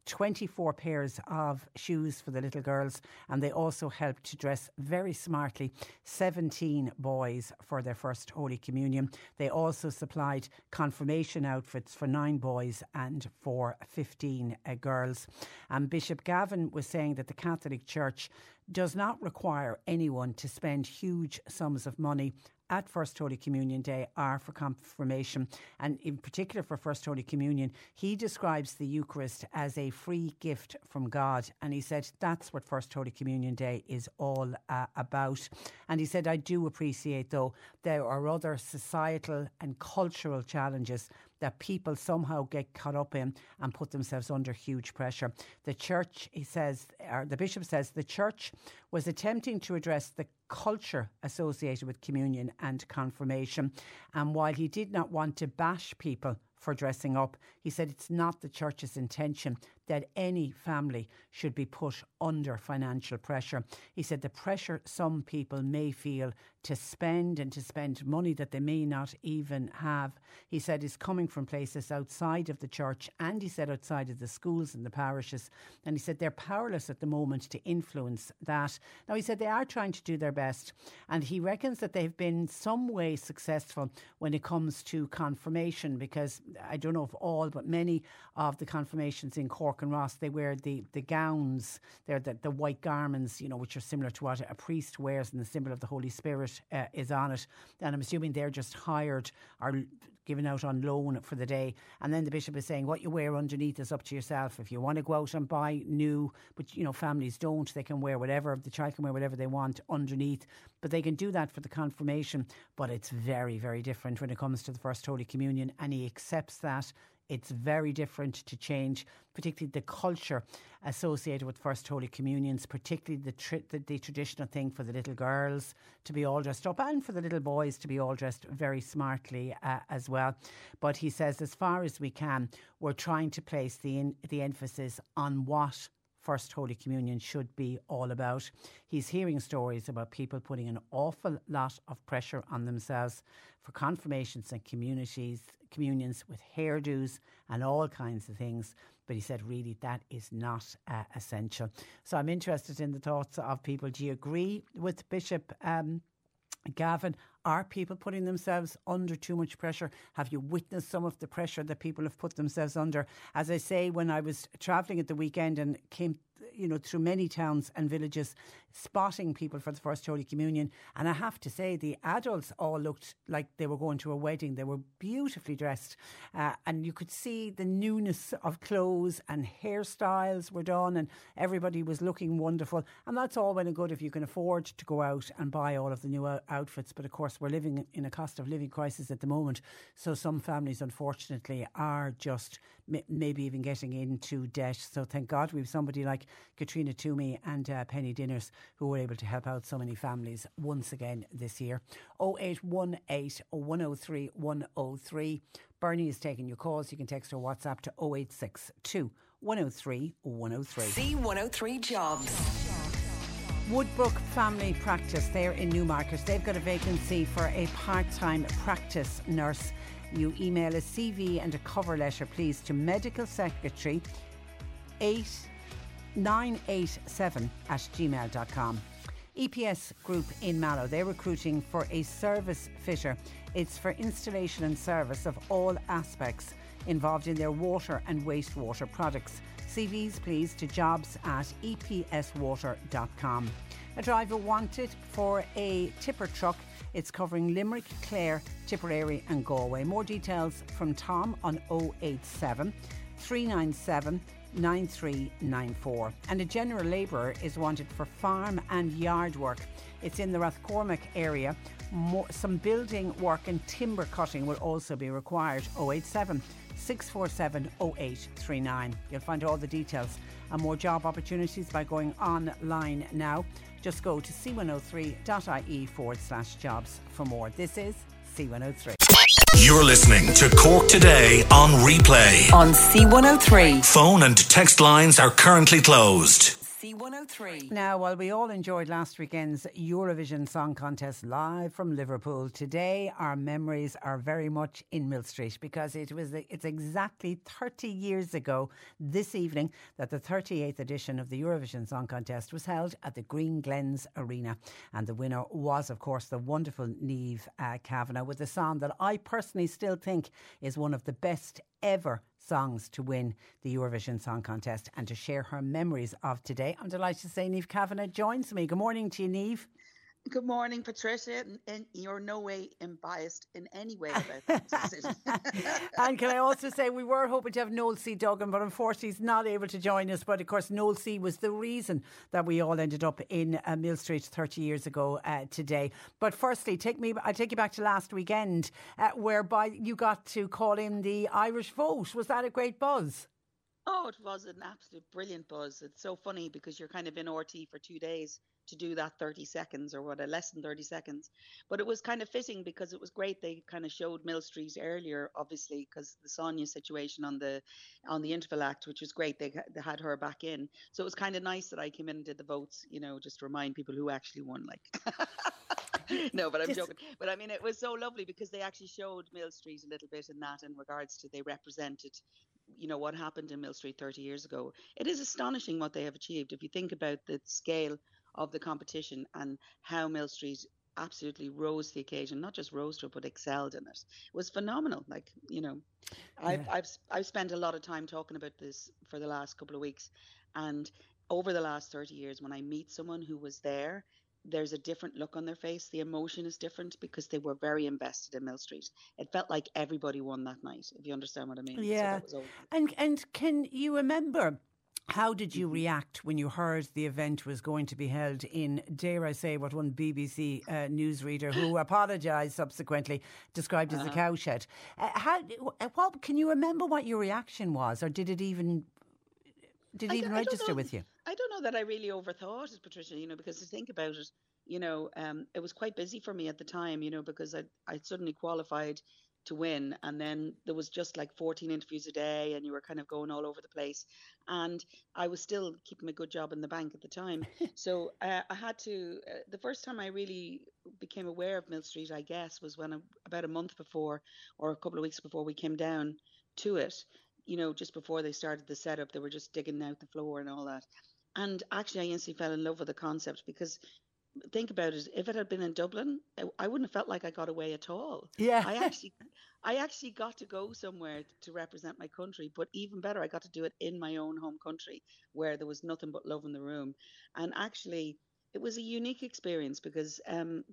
C: 24 pairs of shoes for the little girls, and they also helped to dress very smartly 17 boys for their first Holy Communion. They also supplied confirmation outfits for nine boys and for 15 uh, girls. And Bishop Gavin was saying that the Catholic Church does not require anyone to spend huge sums of money at First Holy Communion Day are for confirmation, and in particular for First Holy Communion, he describes the Eucharist as a free gift from God. And he said that's what First Holy Communion Day is all uh, about. And he said, I do appreciate, though, there are other societal and cultural challenges that people somehow get caught up in and put themselves under huge pressure. The church, he says, or the bishop says, the church was attempting to address the culture associated with communion and confirmation. And while he did not want to bash people for dressing up. He said it's not the church's intention that any family should be put under financial pressure. He said the pressure some people may feel to spend and to spend money that they may not even have, he said, is coming from places outside of the church and he said outside of the schools and the parishes. And he said they're powerless at the moment to influence that. Now, he said they are trying to do their best and he reckons that they've been some way successful when it comes to confirmation because I don't know if all, but many of the confirmations in Cork and Ross, they wear the, the gowns, they're the, the white garments, you know, which are similar to what a priest wears and the symbol of the Holy Spirit uh, is on it. And I'm assuming they're just hired or given out on loan for the day. And then the bishop is saying what you wear underneath is up to yourself. If you want to go out and buy new, but you know, families don't, they can wear whatever, the child can wear whatever they want underneath. But they can do that for the confirmation. But it's very, very different when it comes to the First Holy Communion. And he accepts that it's very different to change, particularly the culture associated with First Holy Communions, particularly the, tri- the, the, traditional thing for the little girls to be all dressed up and for the little boys to be all dressed very smartly uh, as well. But he says, as far as we can, we're trying to place the, in, the emphasis on what First Holy Communion should be all about. He's hearing stories about people putting an awful lot of pressure on themselves for confirmations and communities, communions with hairdos and all kinds of things. But he said, really, that is not uh, essential. So I'm interested in the thoughts of people. Do you agree with Bishop? Um, Gavin, are people putting themselves under too much pressure? Have you witnessed some of the pressure that people have put themselves under? As I say, when I was travelling at the weekend and came you know, through many towns and villages, spotting people for the First Holy Communion. And I have to say, the adults all looked like they were going to a wedding. They were beautifully dressed. Uh, and you could see the newness of clothes and hairstyles were done, and everybody was looking wonderful. And that's all well and good if you can afford to go out and buy all of the new outfits. But of course, we're living in a cost of living crisis at the moment. So some families, unfortunately, are just maybe even getting into debt. So thank God we've somebody like Katrina Twomey and uh, Penny Dinners who were able to help out so many families once again this year. 0818 103 103. Bernie is taking your calls. You can text or WhatsApp to 0862 103 103.
B: C103 Jobs.
C: Woodbrook Family Practice, they're in Newmarket. They've got a vacancy for a part time practice nurse. You email a CV and a cover letter, please, to medical secretary 8987 at gmail.com. EPS Group in Mallow, they're recruiting for a service fitter. It's for installation and service of all aspects involved in their water and wastewater products. CVs please to jobs at epswater.com. A driver wanted for a tipper truck. It's covering Limerick, Clare, Tipperary, and Galway. More details from Tom on 087 397 9394. And a general labourer is wanted for farm and yard work. It's in the Rathcormac area. More, some building work and timber cutting will also be required. 087 647 0839. You'll find all the details and more job opportunities by going online now. Just go to c103.ie forward slash jobs for more. This is C103.
A: You're listening to Cork Today on replay.
B: On C103.
A: Phone and text lines are currently closed.
B: C103.
C: Now, while we all enjoyed last weekend's Eurovision Song Contest live from Liverpool, today our memories are very much in Millstreet because it was it's exactly 30 years ago this evening that the 38th edition of the Eurovision Song Contest was held at the Green Glens Arena, and the winner was, of course, the wonderful Niamh uh, Kavanagh with a song that I personally still think is one of the best ever songs to win the Eurovision Song Contest and to share her memories of today. I'm delighted to say Niamh Kavanagh joins me. Good morning to you, Niamh.
F: Good morning, Patricia. And, you're no way biased in any way about that.
C: and can I also say we were hoping to have Noel C. Duggan, but unfortunately he's not able to join us. But of course, Noel C. was the reason that we all ended up in uh, Millstreet 30 years ago uh, today. But firstly, take me, I take you back to last weekend, uh, whereby you got to call in the Irish vote. Was that a great buzz?
F: Oh, it was an absolute brilliant buzz. It's so funny because you're kind of in RTÉ for two days to do that 30 seconds or what, a less than 30 seconds. But it was kind of fitting because it was great. They kind of showed Millstreet earlier, obviously, because the Sonia situation on the on the Interval Act, which was great. They, they had her back in, so it was kind of nice that I came in and did the votes. You know, just to remind people who actually won. Like, no, but I'm joking. But I mean, it was so lovely because they actually showed Millstreet a little bit in that, in regards to they represented you know what happened in Millstreet 30 years ago. It is astonishing what they have achieved. If you think about the scale of the competition and how Millstreet absolutely rose to the occasion, not just rose to it, but excelled in it. It was phenomenal. Like, you know, I've. I've, I've spent a lot of time talking about this for the last couple of weeks. And over the last 30 years, when I meet someone who was there, there's a different look on their face. The emotion is different because they were very invested in Millstreet. It felt like everybody won that night, if you understand what I mean.
C: Yeah. So and and can you remember how did you mm-hmm. react when you heard the event was going to be held in, dare I say, what one BBC uh, newsreader who apologised subsequently described as uh-huh. a cowshed? Uh, how, uh, what, can you remember what your reaction was, or did it even did it even register with you?
F: I don't know that I really overthought it, Patricia. You know, because to think about it, you know, um, it was quite busy for me at the time. You know, because I I suddenly qualified to win. And then there was just like 14 interviews a day, and you were kind of going all over the place. And I was still keeping a good job in the bank at the time. so uh, I had to, uh, the first time I really became aware of Millstreet, I guess, was when I, about a month before or a couple of weeks before we came down to it. You know, just before they started the setup, they were just digging out the floor and all that. And actually, I instantly fell in love with the concept because think about it if it had been in dublin i wouldn't have felt like i got away at all.
C: Yeah.
F: I actually i actually got to go somewhere to represent my country but even better i got to do it in my own home country where there was nothing but love in the room. And actually it was a unique experience because um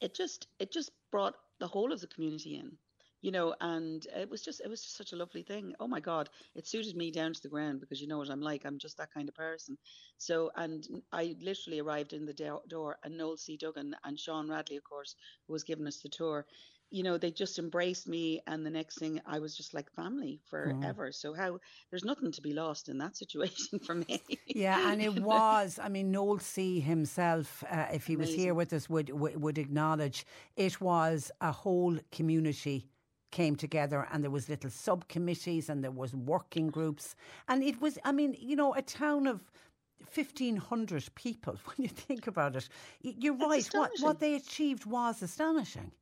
F: it just it just brought the whole of the community in you know, and it was just it was just such a lovely thing. Oh my God, it suited me down to the ground because you know what I'm like. I'm just that kind of person. So, and I literally arrived in the door, and Noel C. Duggan and Sean Radley, of course, who was giving us the tour. You know, they just embraced me, and the next thing I was just like family forever. Mm. So how there's nothing to be lost in that situation for me.
C: yeah, and it was. I mean, Noel C. himself, uh, if he Amazing. was here with us, would, would would acknowledge it was a whole community came together and there was little subcommittees and there was working groups. And it was i mean you know a town of 1500 people when you think about it. You're right. What what they achieved was astonishing.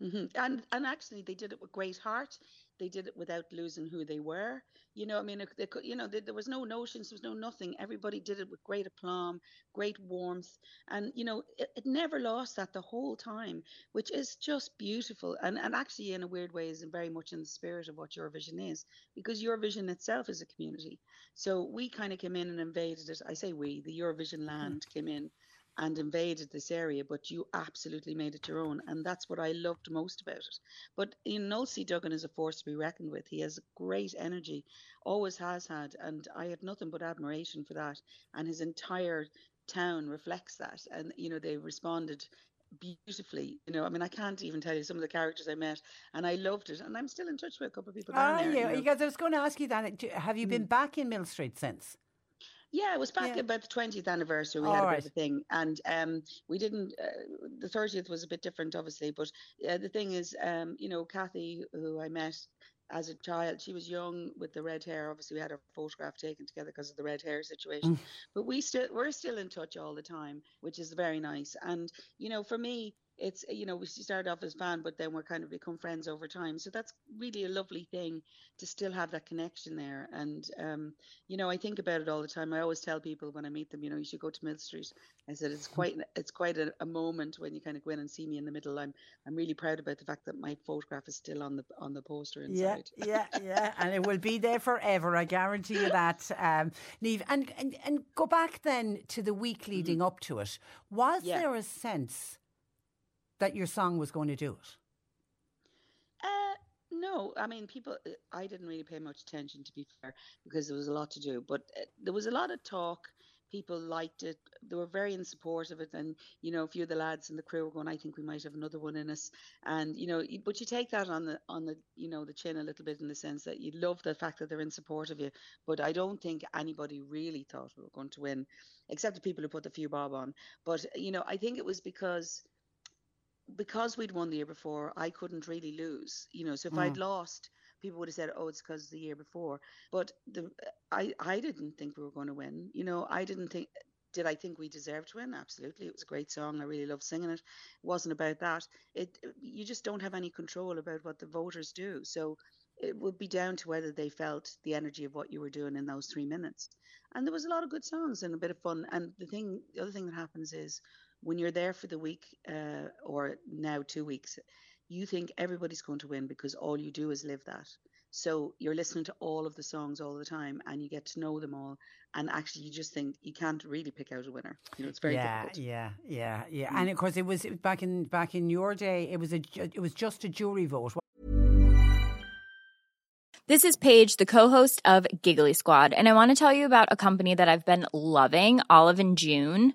F: Mm-hmm. and and actually they did it with great heart they did it without losing who they were. You know, I mean, they could, you know, they, there was no notions, there was no nothing. Everybody did it with great aplomb, great warmth, and you know, it, it never lost that the whole time, which is just beautiful. And and actually, in a weird way, is very much in the spirit of what Eurovision is, because Eurovision itself is a community. So we kind of came in and invaded it. I say we, the Eurovision hmm. land came in and invaded this area, but you absolutely made it your own. And that's what I loved most about it. But you know, C. Duggan is a force to be reckoned with. He has great energy, always has had. And I have nothing but admiration for that. And his entire town reflects that. And, you know, they responded beautifully. You know, I mean, I can't even tell you some of the characters I met, and I loved it. And I'm still in touch with a couple of people.
C: Are
F: you?
C: You know. Because I was going to ask you that. Have you been mm. back in Millstreet since?
F: Yeah, it was back yeah. about the 20th anniversary. We All had right. a bit of a thing, and um, we didn't. Uh, the 30th was a bit different, obviously, but uh, the thing is, um, you know, Kathy, who I met as a child, she was young with the red hair. Obviously, we had her photograph taken together because of the red hair situation. Mm. But we still we're still in touch all the time, which is very nice. And you know, for me, it's you know we started off as fan but then we're kind of become friends over time. So that's really a lovely thing to still have that connection there. And um, you know i think about it all the time. I always tell people when i meet them you know you should go to Millstreet. I said it's quite it's quite a, a moment when you kind of go in and see me in the middle. I'm i'm really proud about the fact that my photograph is still on the on the poster inside.
C: yeah yeah. Yeah and it will be there forever i guarantee you that. Um Niamh and, and and go back then to the week leading mm-hmm. up to it. Was yeah. there a sense that your song was going to do it?
F: Uh, no, I mean, people, uh, I didn't really pay much attention to be fair because there was a lot to do, but uh, there was a lot of talk. People liked it. They were very in support of it. And, you know, a few of the lads in the crew were going, I think we might have another one in us. And, you know, but you take that on the, on the, you know, the chin a little bit in the sense that you love the fact that they're in support of you. But I don't think anybody really thought we were going to win, except the people who put the few bob on. But, you know, I think it was because because we'd won the year before, I couldn't really lose. You know, so if mm. I'd lost, people would have said, "Oh, it's because the year before." But the I I didn't think we were going to win. You know, I didn't think. Did I think we deserved to win? Absolutely. It was a great song. I really loved singing it. It wasn't about that. It you just don't have any control about what the voters do. So it would be down to whether they felt the energy of what you were doing in those three minutes. And there was a lot of good songs and a bit of fun. And the thing, the other thing that happens is when you're there for the week uh, or now two weeks, you think everybody's going to win because all you do is live that. So you're listening to all of the songs all the time and you get to know them all. And actually, you just think you can't really pick out a winner. You know, it's very
C: yeah,
F: difficult.
C: Yeah, yeah, yeah. And of course, it was back in back in your day. It was a it was just a jury vote.
G: This is Paige, the co-host of Giggly Squad, and I want to tell you about a company that I've been loving, Olive and June.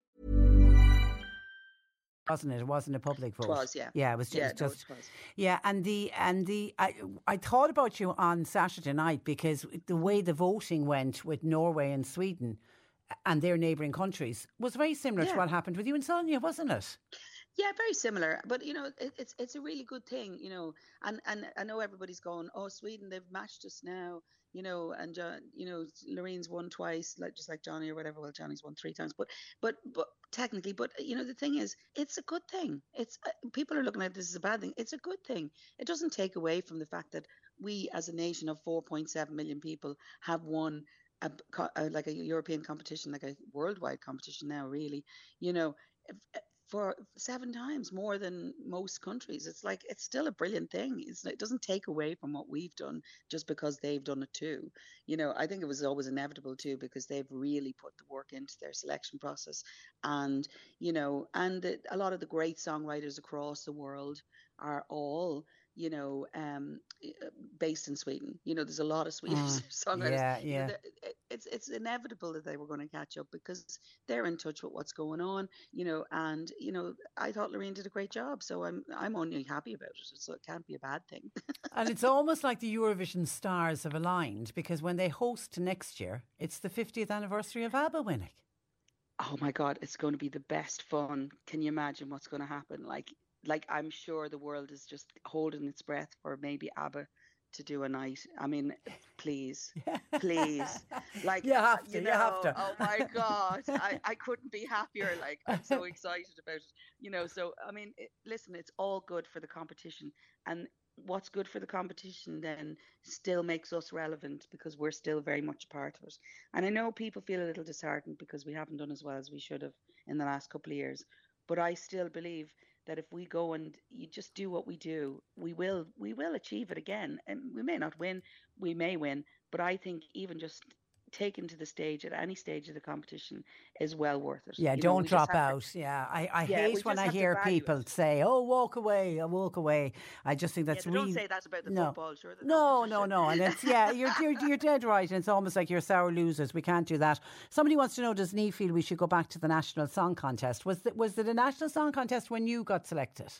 C: Wasn't it? It wasn't a public vote.
F: It was, yeah.
C: Yeah, it was just,
F: Yeah, no,
C: just
F: was.
C: yeah. And the and the I I thought about you on Saturday night because the way the voting went with Norway and Sweden and their neighbouring countries was very similar to what happened with you and Sonia, wasn't it?
F: Yeah, very similar. But you know, it, it's it's a really good thing, you know. And and I know everybody's going, oh, Sweden, they've matched us now, you know. And John, you know, Lorraine's won twice, like just like Johnny or whatever. Well, Johnny's won three times, but but but technically, but you know, the thing is, it's a good thing. It's uh, people are looking at this as a bad thing. It's a good thing. It doesn't take away from the fact that we, as a nation of 4.7 million people, have won. A, co- uh, like a European competition, like a worldwide competition now, really, you know, if- for seven times more than most countries. It's like it's still a brilliant thing. It's, it doesn't take away from what we've done just because they've done it too. You know, I think it was always inevitable too because they've really put the work into their selection process, and you know, and the, a lot of the great songwriters across the world are all you know um uh, based in Sweden. You know, there's a lot of Swedish
C: Mm,
F: songwriters.
C: yeah,
F: you know,
C: yeah.
F: it's it's inevitable that they were going to catch up because they're in touch with what's going on, you know. And you know, I thought Lorraine did a great job, so I'm I'm only happy about it. So it can't be a bad thing.
C: And it's almost like the Eurovision stars have aligned because when they host next year, it's the 50th anniversary of ABBA winning.
F: oh my God, it's going to be the best fun. Can you imagine what's going to happen? Like like I'm sure the world is just holding its breath for maybe ABBA to do a night. I mean, please, please, like
C: You have to,
F: you,
C: you have to.
F: Oh my God, I, I couldn't be happier. Like I'm so excited about it. You know, so I mean, it, listen, it's all good for the competition, and what's good for the competition then still makes us relevant because we're still very much a part of it. And I know people feel a little disheartened because we haven't done as well as we should have in the last couple of years, but I still believe that if we go and you just do what we do, we will we will achieve it again. And we may not win, we may win, but I think even just taken to the stage at any stage of the competition is well worth it.
C: Yeah,
F: You
C: don't
F: we just
C: drop
F: have to-
C: out. Yeah, I, I
F: Yeah,
C: hate when I hear people
F: it.
C: say, "Oh, walk away, I walk away." I just think that's
F: yeah,
C: really
F: don't say that about the
C: no.
F: football, sure. that-
C: No, no, no, and it's yeah, you're, you're you're dead right, and it's almost like you're sour losers. We can't do that. Somebody wants to know: Does Niamh feel we should go back to the national song contest? Was it was it a national song contest when you got selected?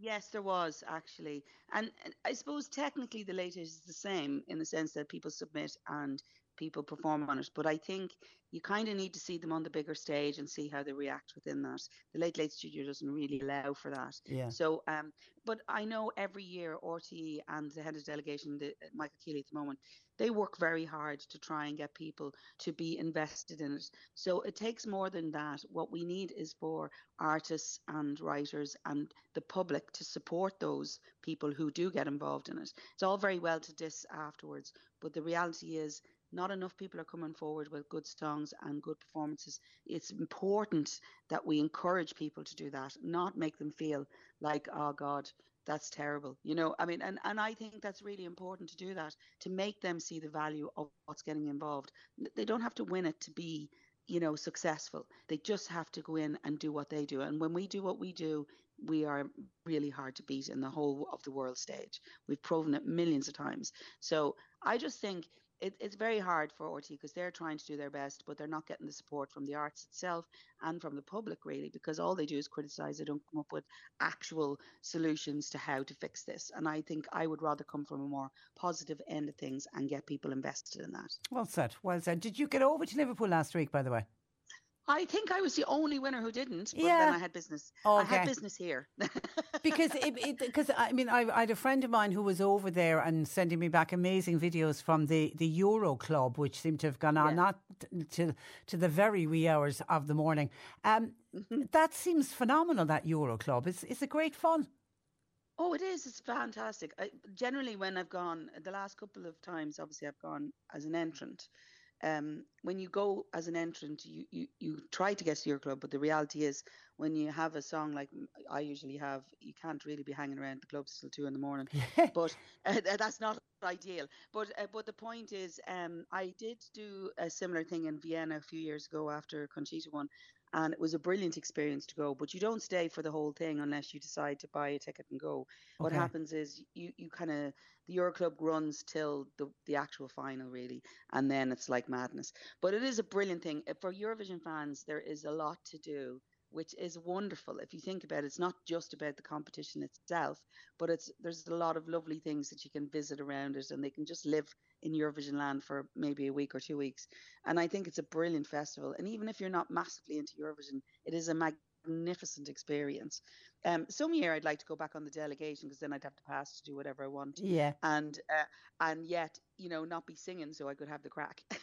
F: Yes, there was actually, and, and I suppose technically the Late Late is the same in the sense that people submit and people perform on it. But I think you kind of need to see them on the bigger stage and see how they react within that. The late late studio doesn't really allow for that.
C: Yeah.
F: So, um, but I know every year RTÉ and the head of delegation, the, Michael Kealy at the moment, they work very hard to try and get people to be invested in it. So it takes more than that. What we need is for artists and writers and the public to support those people who do get involved in it. It's all very well to diss afterwards, but the reality is not enough people are coming forward with good songs and good performances. It's important that we encourage people to do that, not make them feel like, oh God, that's terrible. You know, I mean, and, and I think that's really important to do that, to make them see the value of what's getting involved. They don't have to win it to be, you know, successful. They just have to go in and do what they do. And when we do what we do, we are really hard to beat in the whole of the world stage. We've proven it millions of times. So I just think it, it's very hard for RTÉ because they're trying to do their best, but they're not getting the support from the arts itself and from the public really, because all they do is criticise. They don't come up with actual solutions to how to fix this. And I think I would rather come from a more positive end of things and get people invested in that.
C: Well said. Well said. Did you get over to Liverpool last week, by the way?
F: I think I was the only winner who didn't. But
C: Yeah.
F: then I had business. I had business here.
C: because it, because I mean I, I had a friend of mine who was over there and sending me back amazing videos from the, the Euro Club, which seemed to have gone on not to to the very wee hours of the morning. Um,
F: Mm-hmm.
C: that seems phenomenal. That Euro Club is is it great fun?
F: Oh, it is. It's fantastic. I, generally, when I've gone, the last couple of times, obviously, I've gone as an entrant. Um, when you go as an entrant, you, you, you try to get to Euro Club, but the reality is, when you have a song like I usually have, you can't really be hanging around the clubs till two in the morning. but uh, that's not ideal. But uh, but the point is, um, I did do a similar thing in Vienna a few years ago after Conchita won, and it was a brilliant experience to go. But you don't stay for the whole thing unless you decide to buy a ticket and go. What happens is you you kind of the Euro Club runs till the the actual final really, and then it's like madness. But it is a brilliant thing Uh, for Eurovision fans. There is a lot to do. Which is wonderful if you think about it. It's not just about the competition itself, but it's there's a lot of lovely things that you can visit around it, and they can just live in Eurovision land for maybe a week or two weeks. And I think it's a brilliant festival. And even if you're not massively into Eurovision, it is a magnificent experience. Um, some year I'd like to go back on the delegation because then I'd have to pass to do whatever I want.
C: Yeah.
F: And uh, and yet you know not be singing so I could have the crack.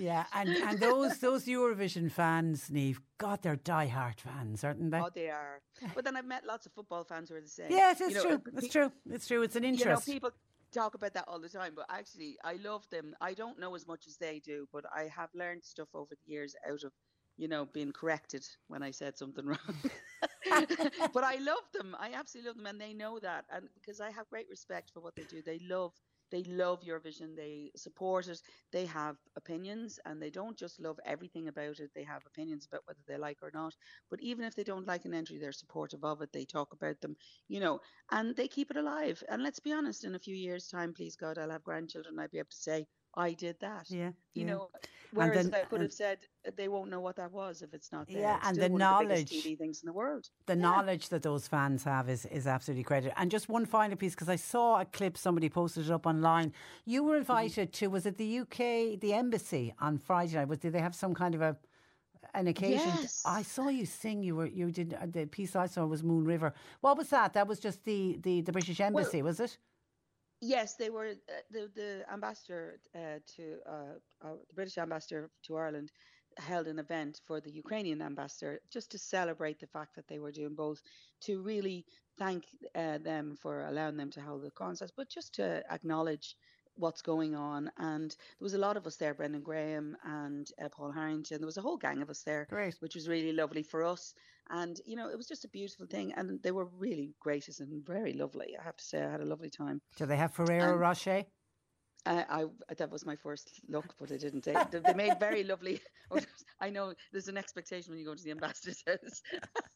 C: Yeah, and, and those those Eurovision fans, Niamh, God, they're diehard fans, aren't they?
F: oh, they are. But then I've met lots of football fans who are the same.
C: yes, it's
F: You know,
C: true.
F: uh,
C: It's true. It's true. It's an interest.
F: You know, people talk about that all the time, but actually, I love them. I don't know as much as they do, but I have learned stuff over the years out of, you know, being corrected when I said something wrong. but I love them. I absolutely love them, and they know that. And because I have great respect for what they do, they love. They love Eurovision. They support it. They have opinions, and they don't just love everything about it. They have opinions about whether they like or not. But even if they don't like an entry, they're supportive of it. They talk about them, you know, and they keep it alive. And let's be honest, in a few years' time, please God, I'll have grandchildren. I'll be able to say, I did that.
C: Yeah,
F: You
C: yeah.
F: know, whereas
C: then-
F: I could have said uh, they won't know what that was if it's not there.
C: Yeah,
F: It's
C: and the
F: the
C: knowledge-
F: biggest TV things in the world.
C: the knowledge that those fans have is, is absolutely credited. And just one final piece, because I saw a clip, somebody posted it up online. You
F: Mm-hmm.
C: were invited to, was it the UK, the embassy on Friday night? Was, did they have some kind of a an occasion?
F: Yes.
C: I saw you sing. You were you did uh, the piece I saw was Moon River. What was that? That was just the the, the British embassy, was it?
F: Yes, they were uh, the the ambassador uh, to uh, uh, the British ambassador to Ireland held an event for the Ukrainian ambassador just to celebrate the fact that they were doing both, to really thank uh, them for allowing them to hold the concerts, but just to acknowledge what's going on. And there was a lot of us there, Brendan Graham and uh, Paul Harrington. There was a whole gang of us there,
C: Great.
F: which was really lovely for us. And you know, it was just a beautiful thing, and they were really gracious and very lovely. I have to say, I had a lovely time.
C: Do they have Ferrero
F: Um,
C: Rocher?
F: I, I that was my first look, but I didn't. They, they, they made very lovely. I know there's an expectation when you go to the ambassador's house.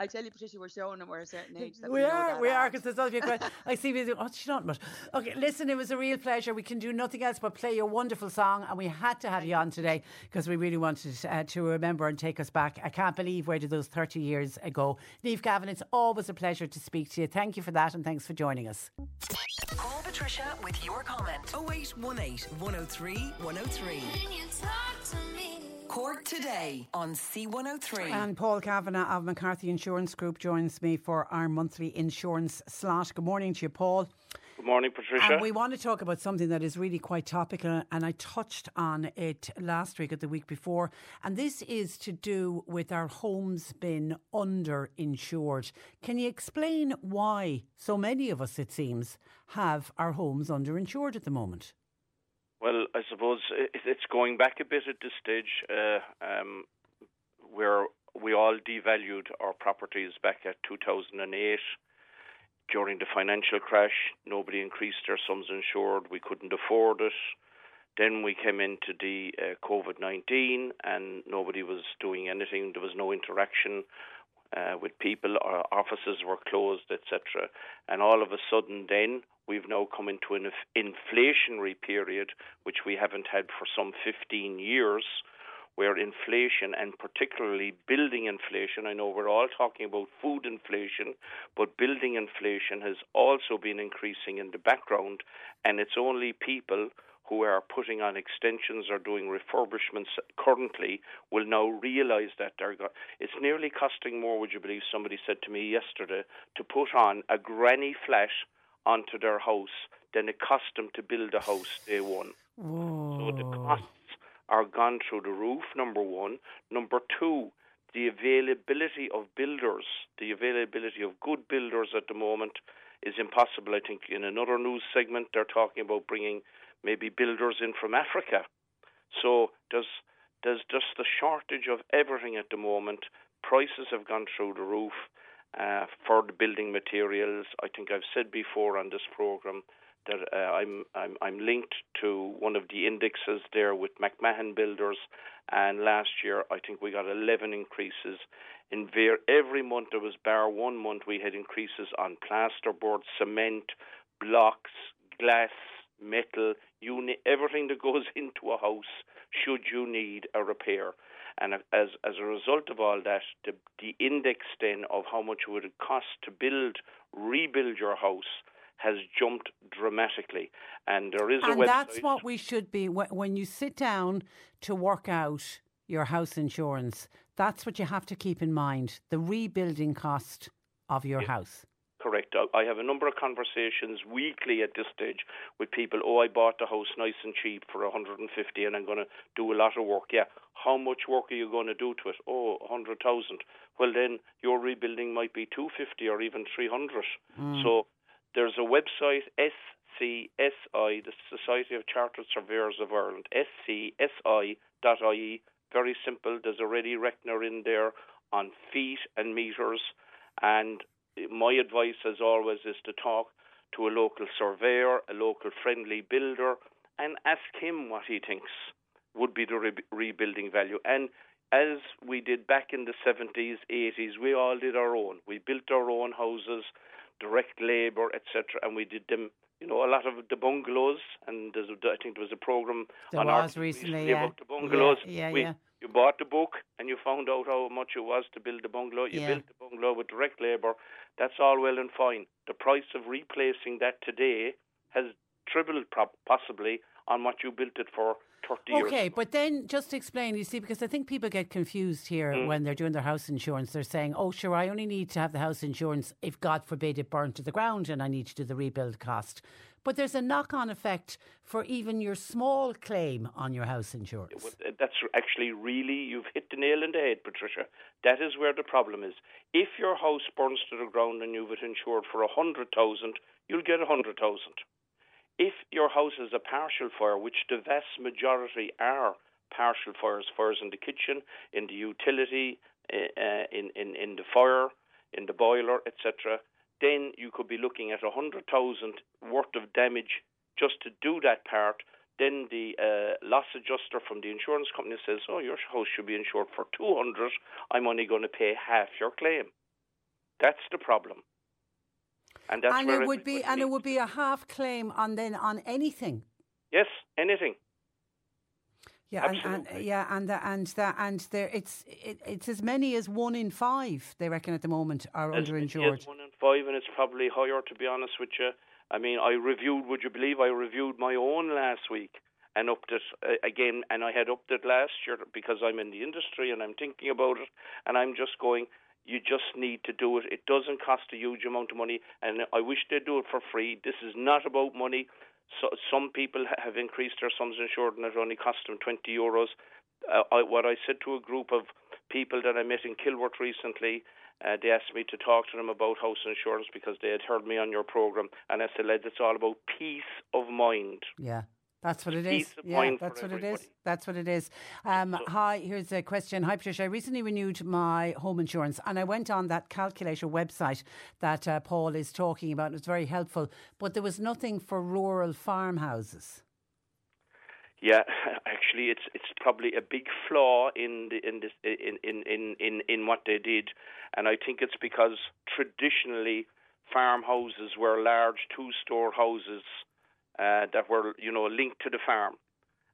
F: I tell you, Patricia, we're showing them we're a certain age. That
C: We
F: know
C: are,
F: that
C: we are,
F: art.
C: because there's other people. I see people. Oh, she's not much. Okay, listen, it was a real pleasure. We can do nothing else but play your wonderful song, and we had to have you on today because we really wanted uh, to remember and take us back. I can't believe where did those 30 years ago. Niamh Gavin, it's always a pleasure to speak to you. Thank you for that, and thanks for joining us.
B: Call Patricia with your comment. 0818 103 103. Cork today on C103.
C: And Paul Kavanagh of McCarthy Insurance Group joins me for our monthly insurance slot. Good morning to you, Paul.
H: Good morning, Patricia.
C: And we want to talk about something that is really quite topical, and I touched on it last week or the week before. And this is to do with our homes being underinsured. Can you explain why so many of us, it seems, have our homes underinsured at the moment?
H: Well, I suppose it's going back a bit at this stage, uh, um, where we all devalued our properties back at 2008. during the financial crash, nobody increased their sums insured. We couldn't afford it. Then we came into the uh, COVID 19 and nobody was doing anything. There was no interaction uh, with people. Our offices were closed, etc. And all of a sudden, then we've now come into an inflationary period, which we haven't had for some 15 years where inflation and particularly building inflation, I know we're all talking about food inflation, but building inflation has also been increasing in the background, and it's only people who are putting on extensions or doing refurbishments currently will now realise that they're go- it's nearly costing more. Would you believe? Somebody said to me yesterday to put on a granny flat onto their house than it cost them to build a house day one.
C: Whoa.
H: So the costs are gone through the roof. Number one. Number two. The availability of builders, the availability of good builders at the moment is impossible. I think in another news segment they're talking about bringing maybe builders in from Africa. So there's there's just the shortage of everything at the moment. Prices have gone through the roof uh, for the building materials. I think I've said before on this program that uh, I'm, I'm I'm linked to one of the indexes there with McMahon Builders, and last year I think we got 11 increases. In ver- every month there was bar one month we had increases on plasterboard, cement, blocks, glass, metal, you everything that goes into a house should you need a repair. And as as a result of all that, the, the index then of how much it would cost to build, rebuild your house has jumped dramatically. And there is
C: and
H: a website.
C: that's what we should be wh- when you sit down to work out your house insurance. That's what you have to keep in mind: the rebuilding cost of your house.
H: Correct. I- have a number of conversations weekly at this stage with people. Oh, I bought the house nice and cheap for 150, and I'm going to do a lot of work. Yeah. How much work are you going to do to it? Oh, 100,000. Well, then your rebuilding might be 250 or even 300.
I: Mm.
H: So there's a website, SCSI, the Society of Chartered Surveyors of Ireland, scsi.ie. Very simple. There's a ready reckoner in there on feet and meters. And my advice, as always, is to talk to a local surveyor, a local friendly builder, and ask him what he thinks would be the re- rebuilding value. And as we did back in the 70s, 80s, we all did our own. We built our own houses, direct labour, etc., and we did them. You know, a lot of the bungalows, and I think there was a program
C: There
H: on
C: was
H: our
C: recently, yeah.
H: about the bungalows.
C: Yeah, yeah,
H: we,
C: yeah.
H: You bought the book and you found out how much it was to build the bungalow. You
C: Yeah.
H: built the bungalow with direct labour. That's all well and fine. The price of replacing that today has tripled, possibly, on what you built it for 30 years.
C: Okay, but then just to explain, you see, because I think people get confused here
H: Mm.
C: when they're doing their house insurance. They're saying, oh, sure, I only need to have the house insurance if, God forbid, it burned to the ground and I need to do the rebuild cost. But there's a knock on effect for even your small claim on your house insurance.
H: Well, That's actually really, you've hit the nail on the head, Patricia. That is where the problem is. If your house burns to the ground and you've it insured for a hundred thousand, you'll get a hundred thousand. If your house is a partial fire, which the vast majority are partial fires, fires in the kitchen, in the utility, uh, in, in, in the fire, in the boiler, etc., then you could be looking at a hundred thousand worth of damage just to do that part. Then the uh, loss adjuster from the insurance company says, "Oh, your house should be insured for two hundred. I'm only going to pay half your claim." That's the problem, and that's
C: and it would be and it would be a half claim on then on anything.
H: yes, anything.
C: Yeah, and, and yeah, and the, and the, and there it's it, it's as many as one in five they reckon at the moment are
H: As many
C: underinsured.
H: one in five, and it's probably higher to be honest with you. I mean, I reviewed. Would you believe I reviewed my own last week and upped it uh, again, and I had upped it last year because I'm in the industry and I'm thinking about it, and I'm just going. You just need to do it. It doesn't cost a huge amount of money, and I wish they'd do it for free. This is not about money. So, some people have increased their sums insured, and it only cost them 20 euros. Uh, I, what I said to a group of people that I met in Kilworth recently, uh, they asked me to talk to them about house insurance because they had heard me on your program, and I said, it's all about peace of mind.
C: Yeah. That's what it is. Yeah, that's what it is. That's what it is. Um, hi, here's a question. Hi, Patricia. I recently renewed my home insurance and I went on that calculator website that uh, Paul is talking about. It was very helpful, but there was nothing for rural farmhouses.
H: Yeah, actually, it's it's probably a big flaw in the in this in in in in, in what they did, and I think it's because traditionally farmhouses were large two-store houses uh, that were you know linked to the farm,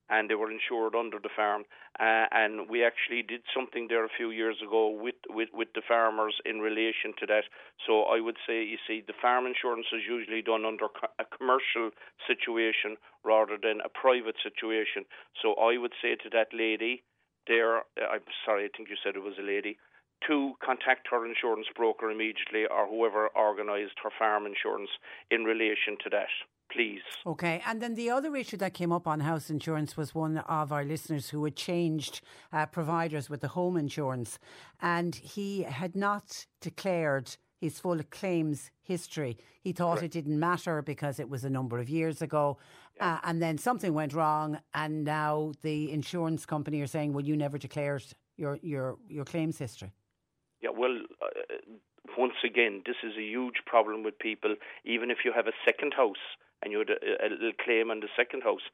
H: and they were insured under the farm. Uh, and we actually did something there a few years ago with, with, with the farmers in relation to that. So I would say, you see, the farm insurance is usually done under a commercial situation rather than a private situation. So I would say to that lady there, uh, I'm sorry, I think you said it was a lady, to contact her insurance broker immediately or whoever organised her farm insurance in relation to that. Please.
C: Okay, and then the other issue that came up on house insurance was one of our listeners who had changed uh, providers with the home insurance, and he had not declared his full claims history. He thought it didn't matter because it was a number of years ago, uh, and then something went wrong, and now the insurance company are saying, "Well, you never declared your your your claims history."
H: Yeah, well, uh, once again, this is a huge problem with people. Even if you have a second house and you had a, a little claim on the second house,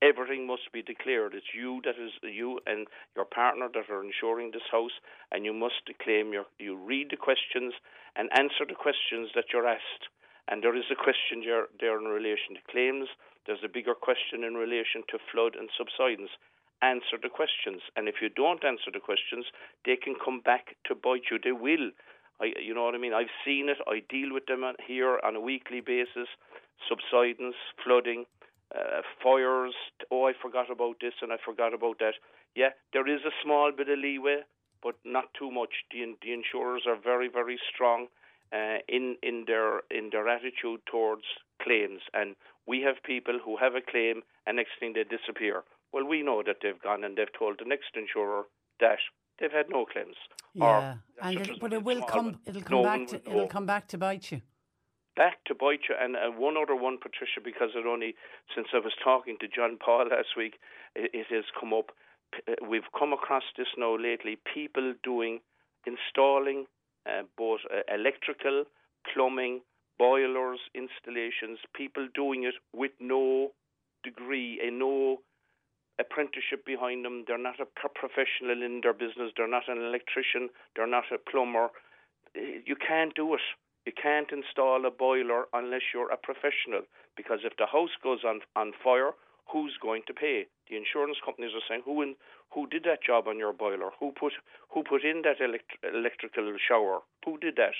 H: everything must be declared. It's you that is you and your partner that are insuring this house, and you must claim your. You read the questions and answer the questions that you're asked. And there is a question there, there in relation to claims. There's a bigger question in relation to flood and subsidence answer the questions. And if you don't answer the questions, they can come back to bite you. They will. I, you know what I mean? I've seen it. I deal with them here on a weekly basis. Subsidence, flooding, uh, fires. Oh, I forgot about this and I forgot about that. Yeah, there is a small bit of leeway, but not too much. The, the insurers are very, very strong uh, in in their in their attitude towards claims, and we have people who have a claim, and next thing they disappear. Well, we know that they've gone and they've told the next insurer that they've had no claims.
C: Yeah, and it, but it will come. It'll
H: No
C: come back. To, it'll come back to bite you.
H: back to bite you. And uh, one other one, Patricia, because it only since I was talking to John Paul last week, it, it has come up. Uh, We've come across this now lately. People doing installing uh, both uh, electrical, plumbing, boilers, installations. People doing it with no degree and no apprenticeship behind them. They're not a professional in their business. They're not an electrician. They're not a plumber. Uh, You can't do it. You can't install a boiler unless you're a professional. Because if the house goes on on fire, who's going to pay? The insurance companies are saying who in, who did that job on your boiler? Who put who put in that elect- electrical shower? Who did that?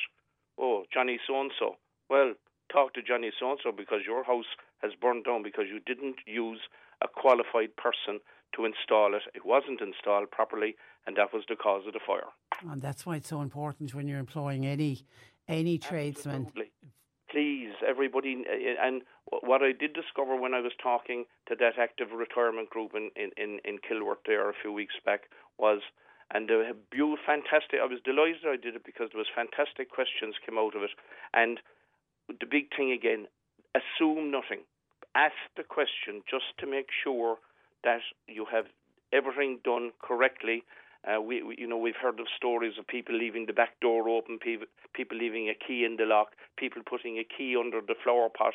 H: Oh, Johnny so and so. Well, talk to Johnny so and so because your house has burned down because you didn't use a qualified person to install it. It wasn't installed properly, and that was the cause of the fire.
C: And that's why it's so important when you're employing any any tradesman.
H: Absolutely. Please, everybody. uh, And what I did discover when I was talking to that active retirement group in, in, in, Kilworth there a few weeks back was, and they were beautiful, fantastic. I was delighted I did it because there was fantastic questions came out of it. And the big thing again, assume nothing. Ask the question just to make sure that you have everything done correctly. Uh, we, we, you know, we've heard of stories of people leaving the back door open, people, people leaving a key in the lock, people putting a key under the flower pot.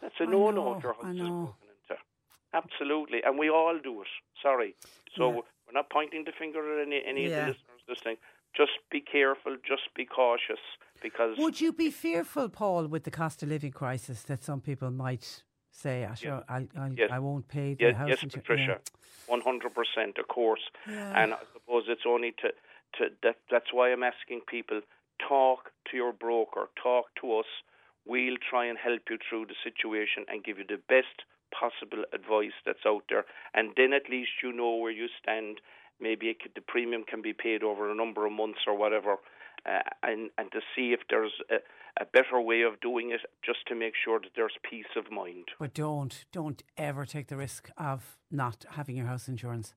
H: That's a no-no. your
C: I
H: house is broken into. Absolutely, and we all do it. Sorry, so
C: Yeah.
H: we're not pointing the finger at any any of the listeners listening. Just be careful. Just be cautious because
C: Would you be fearful, Paul, with the cost of living crisis that some people might say, "Ah, sure, I, I,
H: Yes.
C: I won't pay the
H: yes,
C: house
H: yes,
C: insurance."
H: Patricia, one hundred percent, of course.
C: Yeah.
H: And I suppose it's only to to that. That's why I'm asking people talk to your broker, talk to us. We'll try and help you through the situation and give you the best possible advice that's out there. And then at least you know where you stand. Maybe it could, the premium can be paid over a number of months or whatever. Uh, and and to see if there's a, a better way of doing it, just to make sure that there's peace of mind.
C: But don't, don't ever take the risk of not having your house insurance.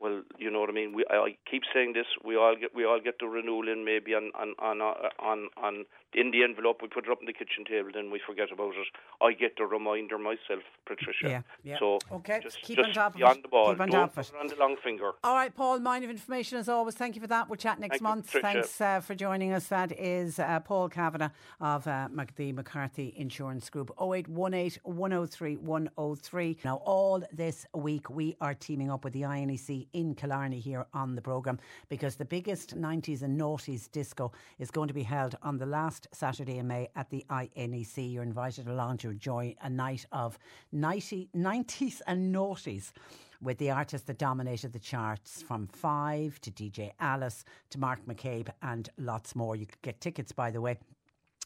H: Well, you know what I mean. We I keep saying this. We all get we all get the renewal in maybe on on on uh, on, on in the envelope. We put it up on the kitchen table, then we forget about it. I get the reminder myself, Patricia.
C: Yeah, yeah.
H: So
C: Okay,
H: just,
C: keep
H: just
C: on top of
H: be on
C: it.
H: the ball.
C: Keep on
H: Don't
C: top of
H: it on the long finger.
C: All right, Paul, mind of information as always. Thank you for that. We'll chat next
H: Thank
C: month.
H: Patricia.
C: Thanks uh, for joining us. That is uh, Paul Kavanagh of uh, the McCarthy Insurance Group. 0818 103 103. Now, all this week we are teaming up with the INEC in Killarney here on the programme because the biggest 90s and noughties disco is going to be held on the last Saturday in May at the INEC. You're invited along to enjoy a night of 90, 90s and noughties with the artists that dominated the charts from Five to DJ Alice to Mark McCabe and lots more. You could get tickets, by the way.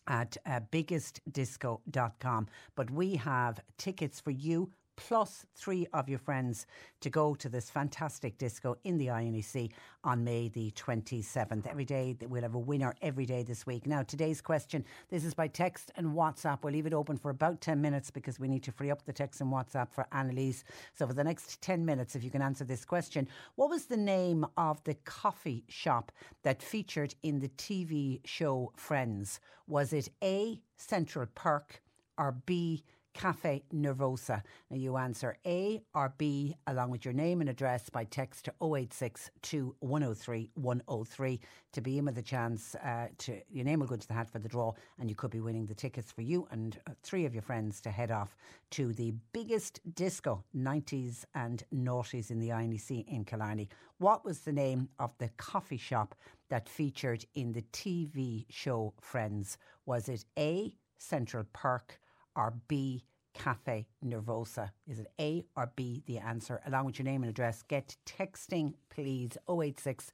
C: At uh, biggestdisco.com. But we have tickets for you plus three of your friends to go to this fantastic disco in the INEC on May the 27th. Every day we'll have a winner every day this week. Now, today's question this is by text and WhatsApp. We'll leave it open for about 10 minutes because we need to free up the text and WhatsApp for Annalise. So, for the next 10 minutes, if you can answer this question, what was the name of the coffee shop that featured in the TV show Friends? Was it A, Central Park, or B, Cafe Nervosa. Now you answer A or B along with your name and address by text to 0862 103 103 to be in with a chance uh, to your name will go into the hat for the draw and you could be winning the tickets for you and uh, three of your friends to head off to the biggest disco 90s and noughties in the INEC in Killarney. What was the name of the coffee shop that featured in the TV show Friends? Was it A Central Perk or B, Cafe Nervosa? Is it A or B, the answer? Along with your name and address, get texting, please, 086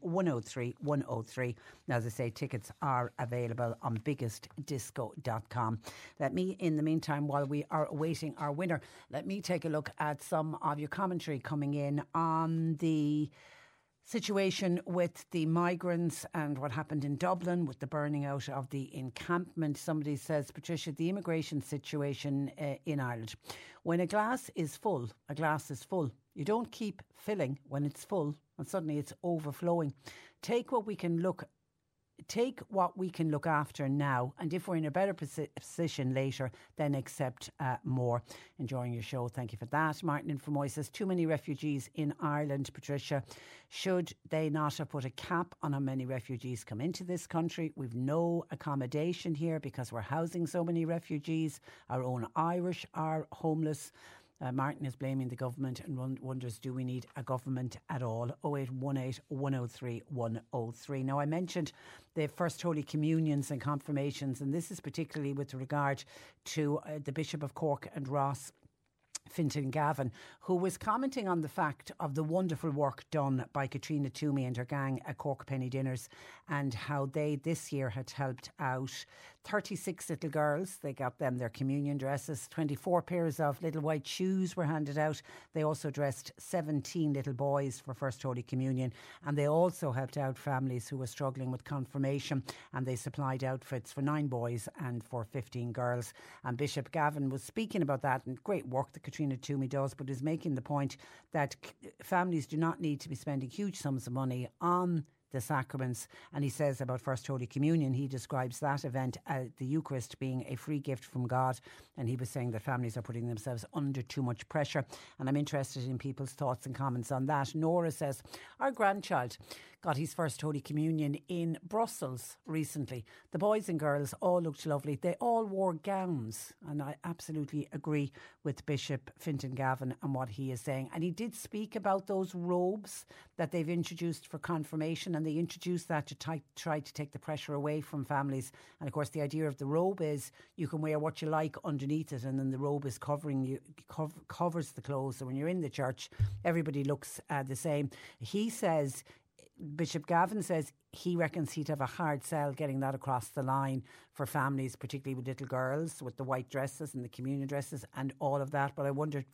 C: 103 103. Now, as I say, tickets are available on biggestdisco.com. Let me, in the meantime, while we are awaiting our winner, let me take a look at some of your commentary coming in on the situation with the migrants and what happened in Dublin with the burning out of the encampment. Somebody says, Patricia, the immigration situation uh, in Ireland. When a glass is full, a glass is full. You don't keep filling when it's full and suddenly it's overflowing. Take what we can look take what we can look after now, and if we're in a better posi- position later, then accept uh, more. Enjoying your show. Thank you for that. Martin in Fermoy says too many refugees in Ireland, Patricia. Should they not have put a cap on how many refugees come into this country? We've no accommodation here because we're housing so many refugees. Our own Irish are homeless. Uh, Martin is blaming the government and won- wonders do we need a government at all? 0818 103 103. Now, I mentioned the First Holy Communions and confirmations, and this is particularly with regard to uh, the Bishop of Cork and Ross. Fintan Gavin, who was commenting on the fact of the wonderful work done by Katrina Twomey and her gang at Cork Penny Dinners and how they this year had helped out 36 little girls. They got them their communion dresses, 24 pairs of little white shoes were handed out. They also dressed 17 little boys for First Holy Communion and they also helped out families who were struggling with confirmation and they supplied outfits for nine boys and for 15 girls. And Bishop Gavin was speaking about that and great work that Katrina Twomey does, but is making the point that families do not need to be spending huge sums of money on the sacraments. And he says about First Holy Communion, he describes that event, uh, the Eucharist, being a free gift from God. And he was saying that families are putting themselves under too much pressure. And I'm interested in people's thoughts and comments on that. Nora says, Our grandchild got his First Holy Communion in Brussels recently. The boys and girls all looked lovely. They all wore gowns. And I absolutely agree with Bishop Fintan Gavin and what he is saying. And he did speak about those robes that they've introduced for confirmation, and they introduced that to try, try to take the pressure away from families. And of course, the idea of the robe is you can wear what you like underneath it, and then the robe is covering you, cov- covers the clothes. So when you're in the church, everybody looks uh, the same. He says Bishop Gavin says he reckons he'd have a hard sell getting that across the line for families, particularly with little girls, with the white dresses and the communion dresses and all of that. But I wondered,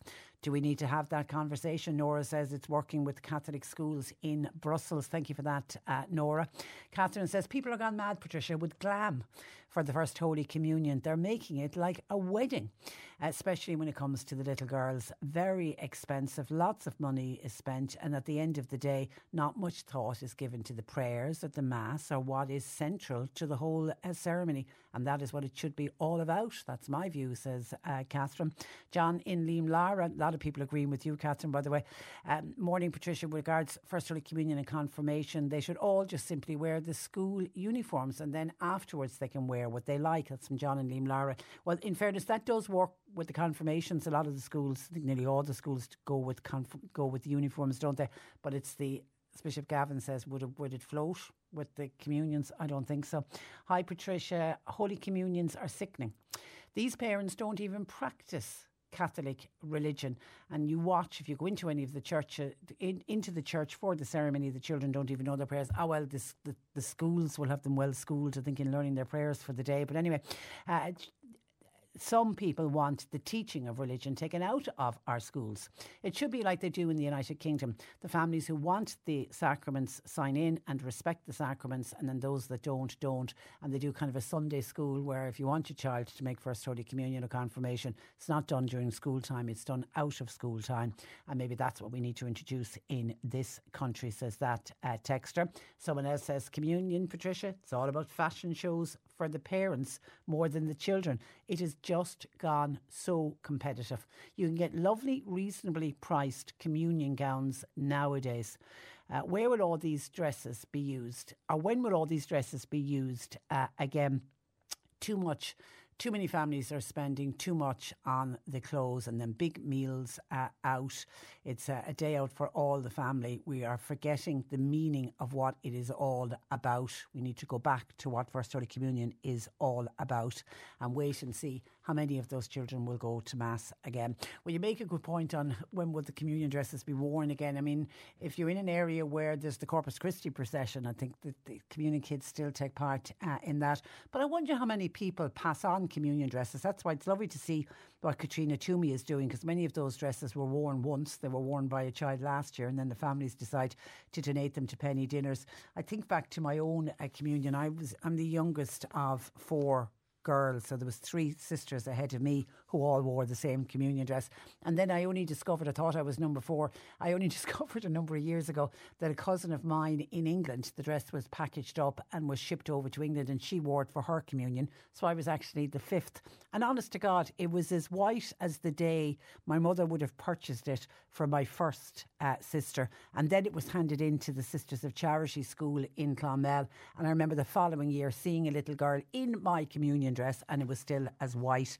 C: do we need to have that conversation? Nora says it's working with Catholic schools in Brussels. Thank you for that, uh, Nora. Catherine says people are gone mad, Patricia, with glam for the first Holy Communion. They're making it like a wedding, especially when it comes to the little girls. Very expensive, lots of money is spent, and at the end of the day, not much thought is given to the prayers at the Mass or what is central to the whole uh, ceremony. And that is what it should be all about. That's my view, says uh, Catherine. John in Leamlara, a lot of people agreeing with you, Catherine, by the way. Um, morning, Patricia, with regards First Holy Communion and Confirmation, they should all just simply wear the school uniforms and then afterwards they can wear what they like. That's from John and Leamlara. Well, in fairness, that does work with the confirmations. A lot of the schools, nearly all the schools go with conf- go with uniforms, don't they? But it's the as Bishop Gavin says, would it, would it float with the communions? I don't think so. Hi, Patricia. Holy communions are sickening. These parents don't even practice Catholic religion. And you watch, if you go into any of the church, uh, in, into the church for the ceremony, the children don't even know their prayers. Oh, well, this, the, the schools will have them well schooled, I think, in learning their prayers for the day. But anyway, uh, some people want the teaching of religion taken out of our schools. It should be like they do in the United Kingdom. The families who want the sacraments sign in and respect the sacraments, and then those that don't, don't. And they do kind of a Sunday school where if you want your child to make First Holy Communion or confirmation, it's not done during school time, it's done out of school time. And maybe that's what we need to introduce in this country, says that uh, texter. Someone else says, Communion, Patricia, it's all about fashion shows for the parents more than the children. It has just gone so competitive. You can get lovely, reasonably priced communion gowns nowadays. Uh, where will all these dresses be used? Or when will all these dresses be used uh, again? Too much too many families are spending too much on the clothes and then big meals uh, out. It's a, a, day out for all the family. We are forgetting the meaning of what it is all about. We need to go back to what First Holy Communion is all about and wait and see how many of those children will go to Mass again. Well, you make a good point on when would the communion dresses be worn again. I mean, if you're in an area where there's the Corpus Christi procession, I think the communion kids still take part uh, in that. But I wonder how many people pass on communion dresses. That's why it's lovely to see what Katrina Twomey is doing because many of those dresses were worn once. They were worn by a child last year, and then the families decide to donate them to penny dinners. I think back to my own uh, communion. I was I'm the youngest of four girls. So there was three sisters ahead of me who all wore the same communion dress. And then I only discovered, I thought I was number four. I only discovered a number of years ago that a cousin of mine in England, the dress was packaged up and was shipped over to England and she wore it for her communion. So I was actually the fifth. And honest to God, it was as white as the day my mother would have purchased it for my first uh, sister. And then it was handed in to the Sisters of Charity School in Clonmel. And I remember the following year seeing a little girl in my communion dress and it was still as white.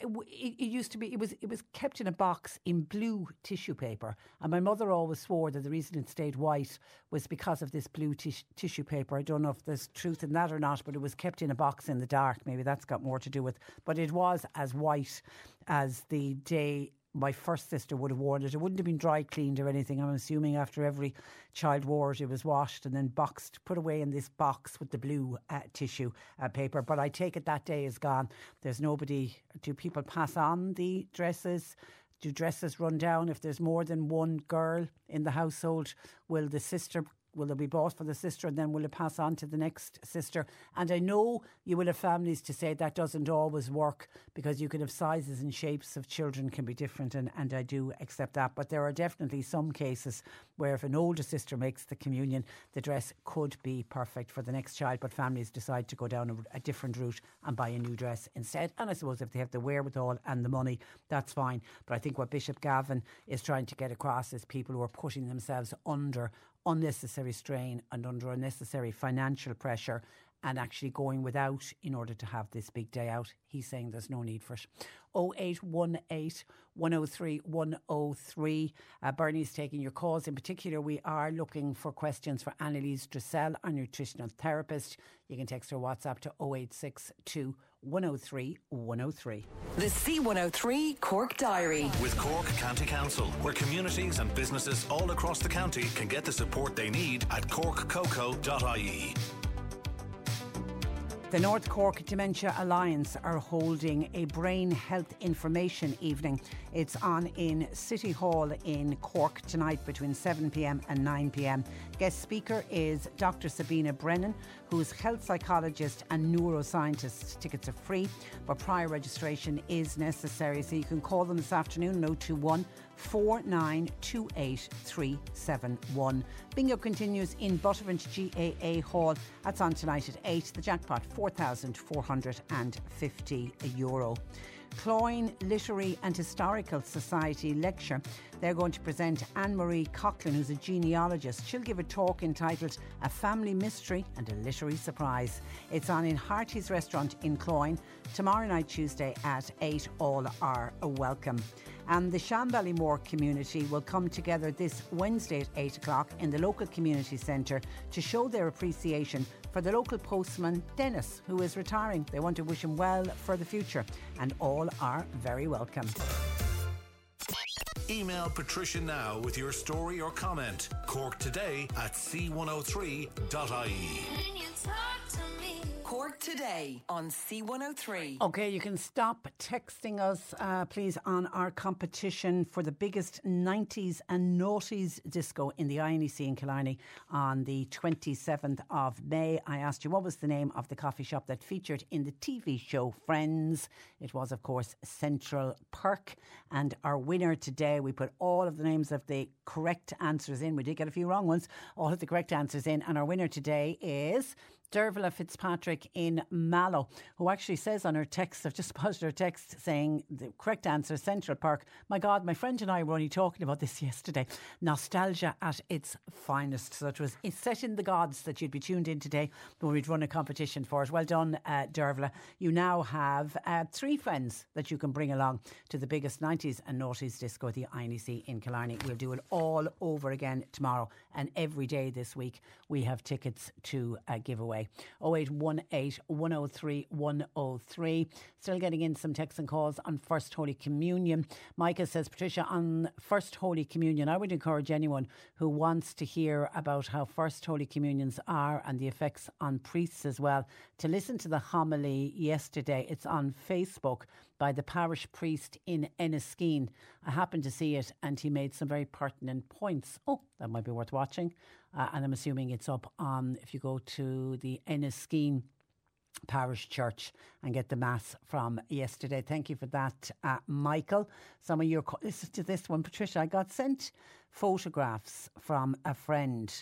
C: It, it, it, used to be, it was, it was kept in a box in blue tissue paper. And my mother always swore that the reason it stayed white was because of this blue tis- tissue paper. I don't know if there's truth in that or not, but it was kept in a box in the dark. Maybe that's got more to do with, but it was as white as the day my first sister would have worn it. It wouldn't have been dry cleaned or anything. I'm assuming after every child wore it, it was washed and then boxed, put away in this box with the blue uh, tissue uh, paper. But I take it that day is gone. There's nobody. Do people pass on the dresses? Do dresses run down if there's more than one girl in the household? Will the sister will it be bought for the sister and then will it pass on to the next sister? And I know you will have families to say that doesn't always work because you can have sizes and shapes of children can be different and, and I do accept that. But there are definitely some cases where if an older sister makes the communion, the dress could be perfect for the next child, but families decide to go down a, a different route and buy a new dress instead. And I suppose if they have the wherewithal and the money, that's fine. But I think what Bishop Gavin is trying to get across is people who are putting themselves under unnecessary strain and under unnecessary financial pressure and actually going without in order to have this big day out. He's saying there's no need for it. 0818 103 103. Uh, Bernie's taking your calls. In particular, we are looking for questions for Annalise Dressel, our nutritional therapist. You can text her WhatsApp to 0862 103 103.
B: The C103 Cork Diary.
A: With Cork County Council, where communities and businesses all across the county can get the support they need at corkcoco.ie.
C: The North Cork Dementia Alliance are holding a brain health information evening. It's on in City Hall in Cork tonight between 7pm and 9pm. Guest speaker is Dr. Sabina Brennan, who's health psychologist and neuroscientist. Tickets are free, but prior registration is necessary. So you can call them this afternoon 021 4928371. Bingo continues in Buttevant GAA Hall. That's on tonight at 8. The jackpot, 4,450 euro. Cloyne Literary and Historical Society lecture. They're going to present Anne Marie Coughlin, who's a genealogist. She'll give a talk entitled A Family Mystery and a Literary Surprise. It's on in Harty's Restaurant in Cloyne tomorrow night, Tuesday at 8. All are welcome. And the Shanballymore community will come together this Wednesday at 8 o'clock in the local community centre to show their appreciation for the local postman Dennis, who is retiring. They want to wish him well for the future, and all are very welcome.
A: Email Patricia now with your story or comment. Cork today at c103.ie.
B: Cork Today on C103.
C: Okay, you can stop texting us, uh, please, on our competition for the biggest 90s and noughties disco in the INEC in Killarney on the 27th of May. I asked you what was the name of the coffee shop that featured in the TV show Friends. It was, of course, Central Perk. And our winner today, we put all of the names of the correct answers in. We did get a few wrong ones, all of the correct answers in. And our winner today is Dervla Fitzpatrick in Mallow, who actually says on her text, I've just posted her text saying the correct answer, Central Park. My God, my friend and I were only talking about this yesterday. Nostalgia at its finest. So it was it's set in the gods that you'd be tuned in today when we'd run a competition for it. Well done, uh, Dervla. You now have uh, three friends that you can bring along to the biggest 90s and noughties disco, the INEC in Killarney. We'll do it all over again tomorrow and every day this week. We have tickets to uh, give away. 0818 103 103. Still getting in some texts and calls on First Holy Communion. Micah says, Patricia, on First Holy Communion, I would encourage anyone who wants to hear about how First Holy Communions are and the effects on priests as well to listen to the homily yesterday. It's on Facebook by the parish priest in Enniskeane. I happened to see it and he made some very pertinent points. Oh, that might be worth watching. Uh, and I'm assuming it's up on, if you go to the Enniskeane Parish Church and get the Mass from yesterday. Thank you for that, uh, Michael. Some of your, listen to this one, Patricia. I got sent photographs from a friend.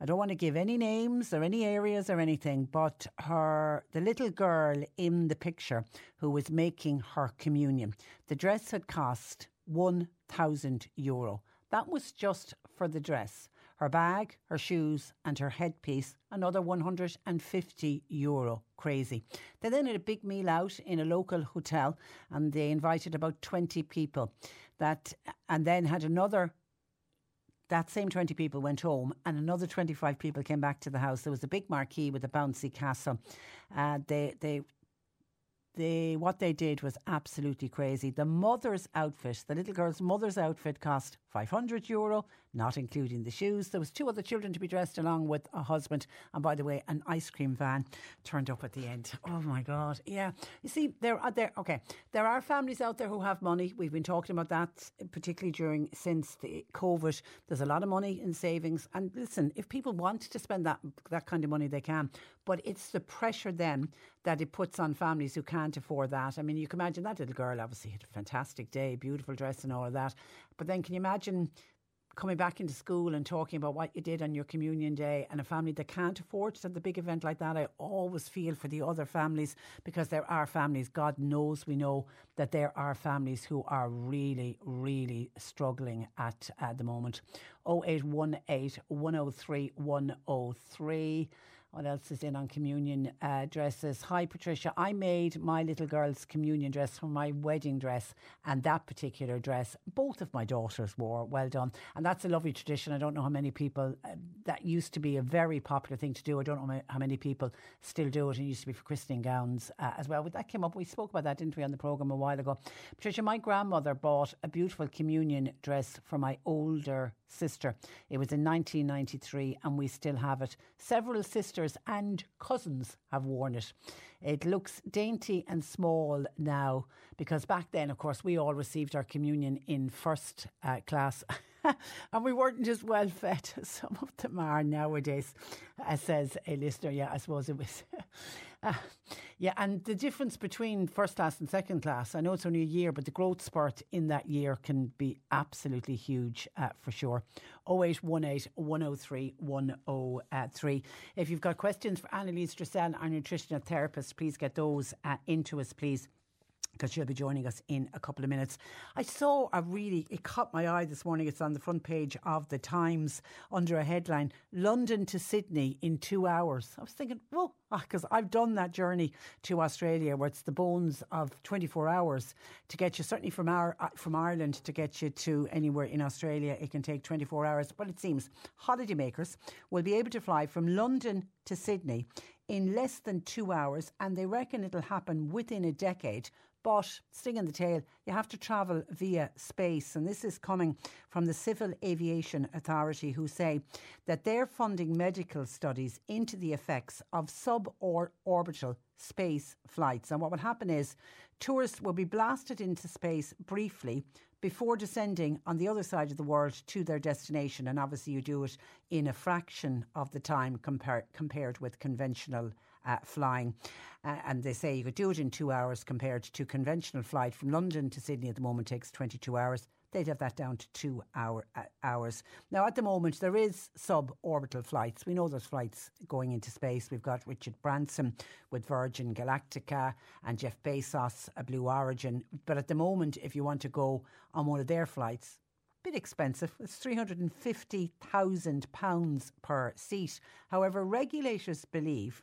C: I don't want to give any names or any areas or anything, but her, the little girl in the picture who was making her communion, the dress had cost 1,000 euro. That was just for the dress. Her bag, her shoes, and her headpiece, another 150 euro. Crazy. They then had a big meal out in a local hotel and they invited about 20 people. That and then had another that same 20 people went home and another 25 people came back to the house. There was a big marquee with a bouncy castle. Uh, they, they, they, what they did was absolutely crazy. The mother's outfit, the little girl's mother's outfit cost 500 euro, not including the shoes. There was two other children to be dressed along with a husband. And by the way, an ice cream van turned up at the end. Oh my God. Yeah. You see, there are there okay. There are families out there who have money. We've been talking about that particularly during since the COVID. There's a lot of money in savings. And listen, if people want to spend that that kind of money they can. But it's the pressure then that it puts on families who can't afford that. I mean, you can imagine that little girl obviously had a fantastic day, beautiful dress and all of that. But then can you imagine coming back into school and talking about what you did on your communion day and a family that can't afford to have the big event like that, I always feel for the other families because there are families, God knows we know that there are families who are really, really struggling at, at the moment. 0818 103 103. What else is in on communion uh, dresses? Hi, Patricia. I made my little girl's communion dress for my wedding dress, and that particular dress, both of my daughters wore. Well done. And that's a lovely tradition. I don't know how many people, uh, that used to be a very popular thing to do. I don't know how many people still do it. It used to be for christening gowns uh, as well. That came up, we spoke about that, didn't we, on the programme a while ago. Patricia, my grandmother bought a beautiful communion dress for my older sister. It was in 1993 and we still have it. Several sisters and cousins have worn it. It looks dainty and small now because back then, of course, we all received our communion in first uh, class. and we weren't as well fed some of them are nowadays, uh, says a listener. Yeah, I suppose it was. uh, yeah, and the difference between first class and second class, I know it's only a year, but the growth spurt in that year can be absolutely huge uh, for sure. 0818 103 103. If you've got questions for Annalise Dressel, our nutritional therapist, please get those uh, into us, please because she'll be joining us in a couple of minutes. I saw a really, it caught my eye this morning. It's on the front page of the Times under a headline London to Sydney in two hours. I was thinking, whoa, because ah, I've done that journey to Australia where it's the bones of 24 hours to get you, certainly from, our, uh, from Ireland, to get you to anywhere in Australia. It can take 24 hours. But it seems holidaymakers will be able to fly from London to Sydney in less than two hours, and they reckon it'll happen within a decade but, sting in the tail, you have to travel via space. And this is coming from the Civil Aviation Authority, who say that they're funding medical studies into the effects of suborbital space flights. And what will happen is tourists will be blasted into space briefly before descending on the other side of the world to their destination. And obviously, you do it in a fraction of the time compar- compared with conventional uh, flying. Uh, and they say you could do it in two hours compared to conventional flight from London to Sydney at the moment takes 22 hours. They'd have that down to two hour, uh, hours. Now, at the moment, there is suborbital flights. We know there's flights going into space. We've got Richard Branson with Virgin Galactica and Jeff Bezos, a Blue Origin. But at the moment, if you want to go on one of their flights, bit expensive. It's £350,000 per seat. However, regulators believe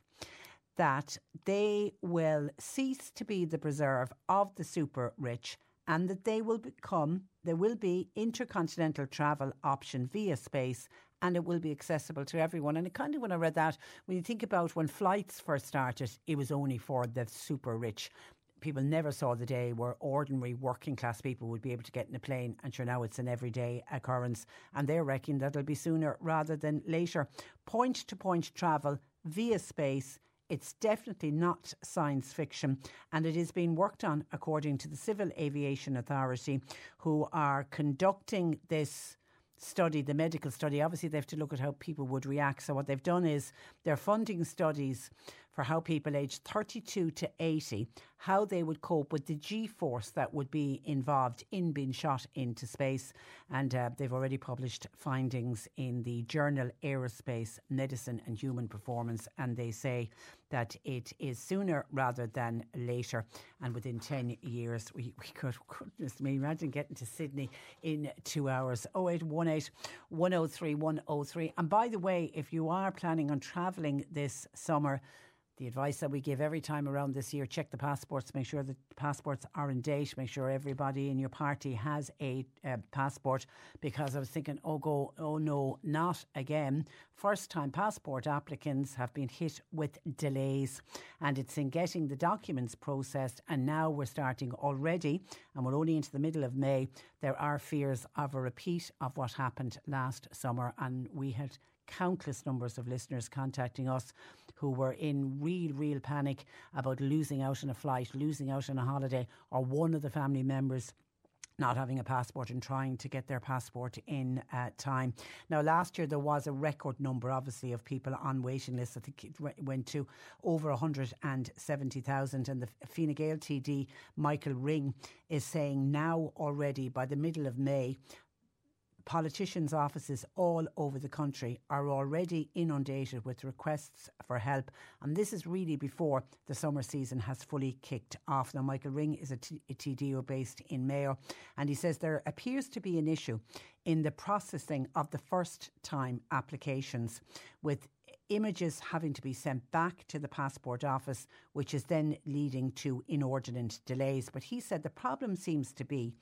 C: that they will cease to be the preserve of the super rich and that they will become, there will be intercontinental travel option via space and it will be accessible to everyone. And it kind of, when I read that, when you think about when flights first started, it was only for the super rich. People never saw the day where ordinary working class people would be able to get in a plane, and sure now it's an everyday occurrence. And they're reckoning that it'll be sooner rather than later. Point to point travel via space it's definitely not science fiction, and it is being worked on according to the Civil Aviation Authority, who are conducting this study, the medical study. Obviously, they have to look at how people would react. So, what they've done is they're funding studies for how people aged 32 to 80, how they would cope with the G force that would be involved in being shot into space. And uh, they've already published findings in the journal Aerospace Medicine and Human Performance. And they say that it is sooner rather than later. And within 10 years, we, we could, goodness me, imagine getting to Sydney in two hours. 0818 103 103. And by the way, if you are planning on travelling this summer, the advice that we give every time around this year check the passports, make sure the passports are in date, make sure everybody in your party has a uh, passport. Because I was thinking, oh, go, oh no, not again. First time passport applicants have been hit with delays, and it's in getting the documents processed. And now we're starting already, and we're only into the middle of May. There are fears of a repeat of what happened last summer, and we had countless numbers of listeners contacting us who were in real, real panic about losing out on a flight, losing out on a holiday, or one of the family members not having a passport and trying to get their passport in uh, time. Now, last year there was a record number, obviously, of people on waiting lists. I think it went to over 170,000. And the Fine Gael TD, Michael Ring, is saying now already by the middle of May, politicians' offices all over the country are already inundated with requests for help, and this is really before the summer season has fully kicked off. Now, Michael Ring is a, t- a TDO based in Mayo, and he says there appears to be an issue in the processing of the first time applications, with images having to be sent back to the passport office, which is then leading to inordinate delays. But he said the problem seems to be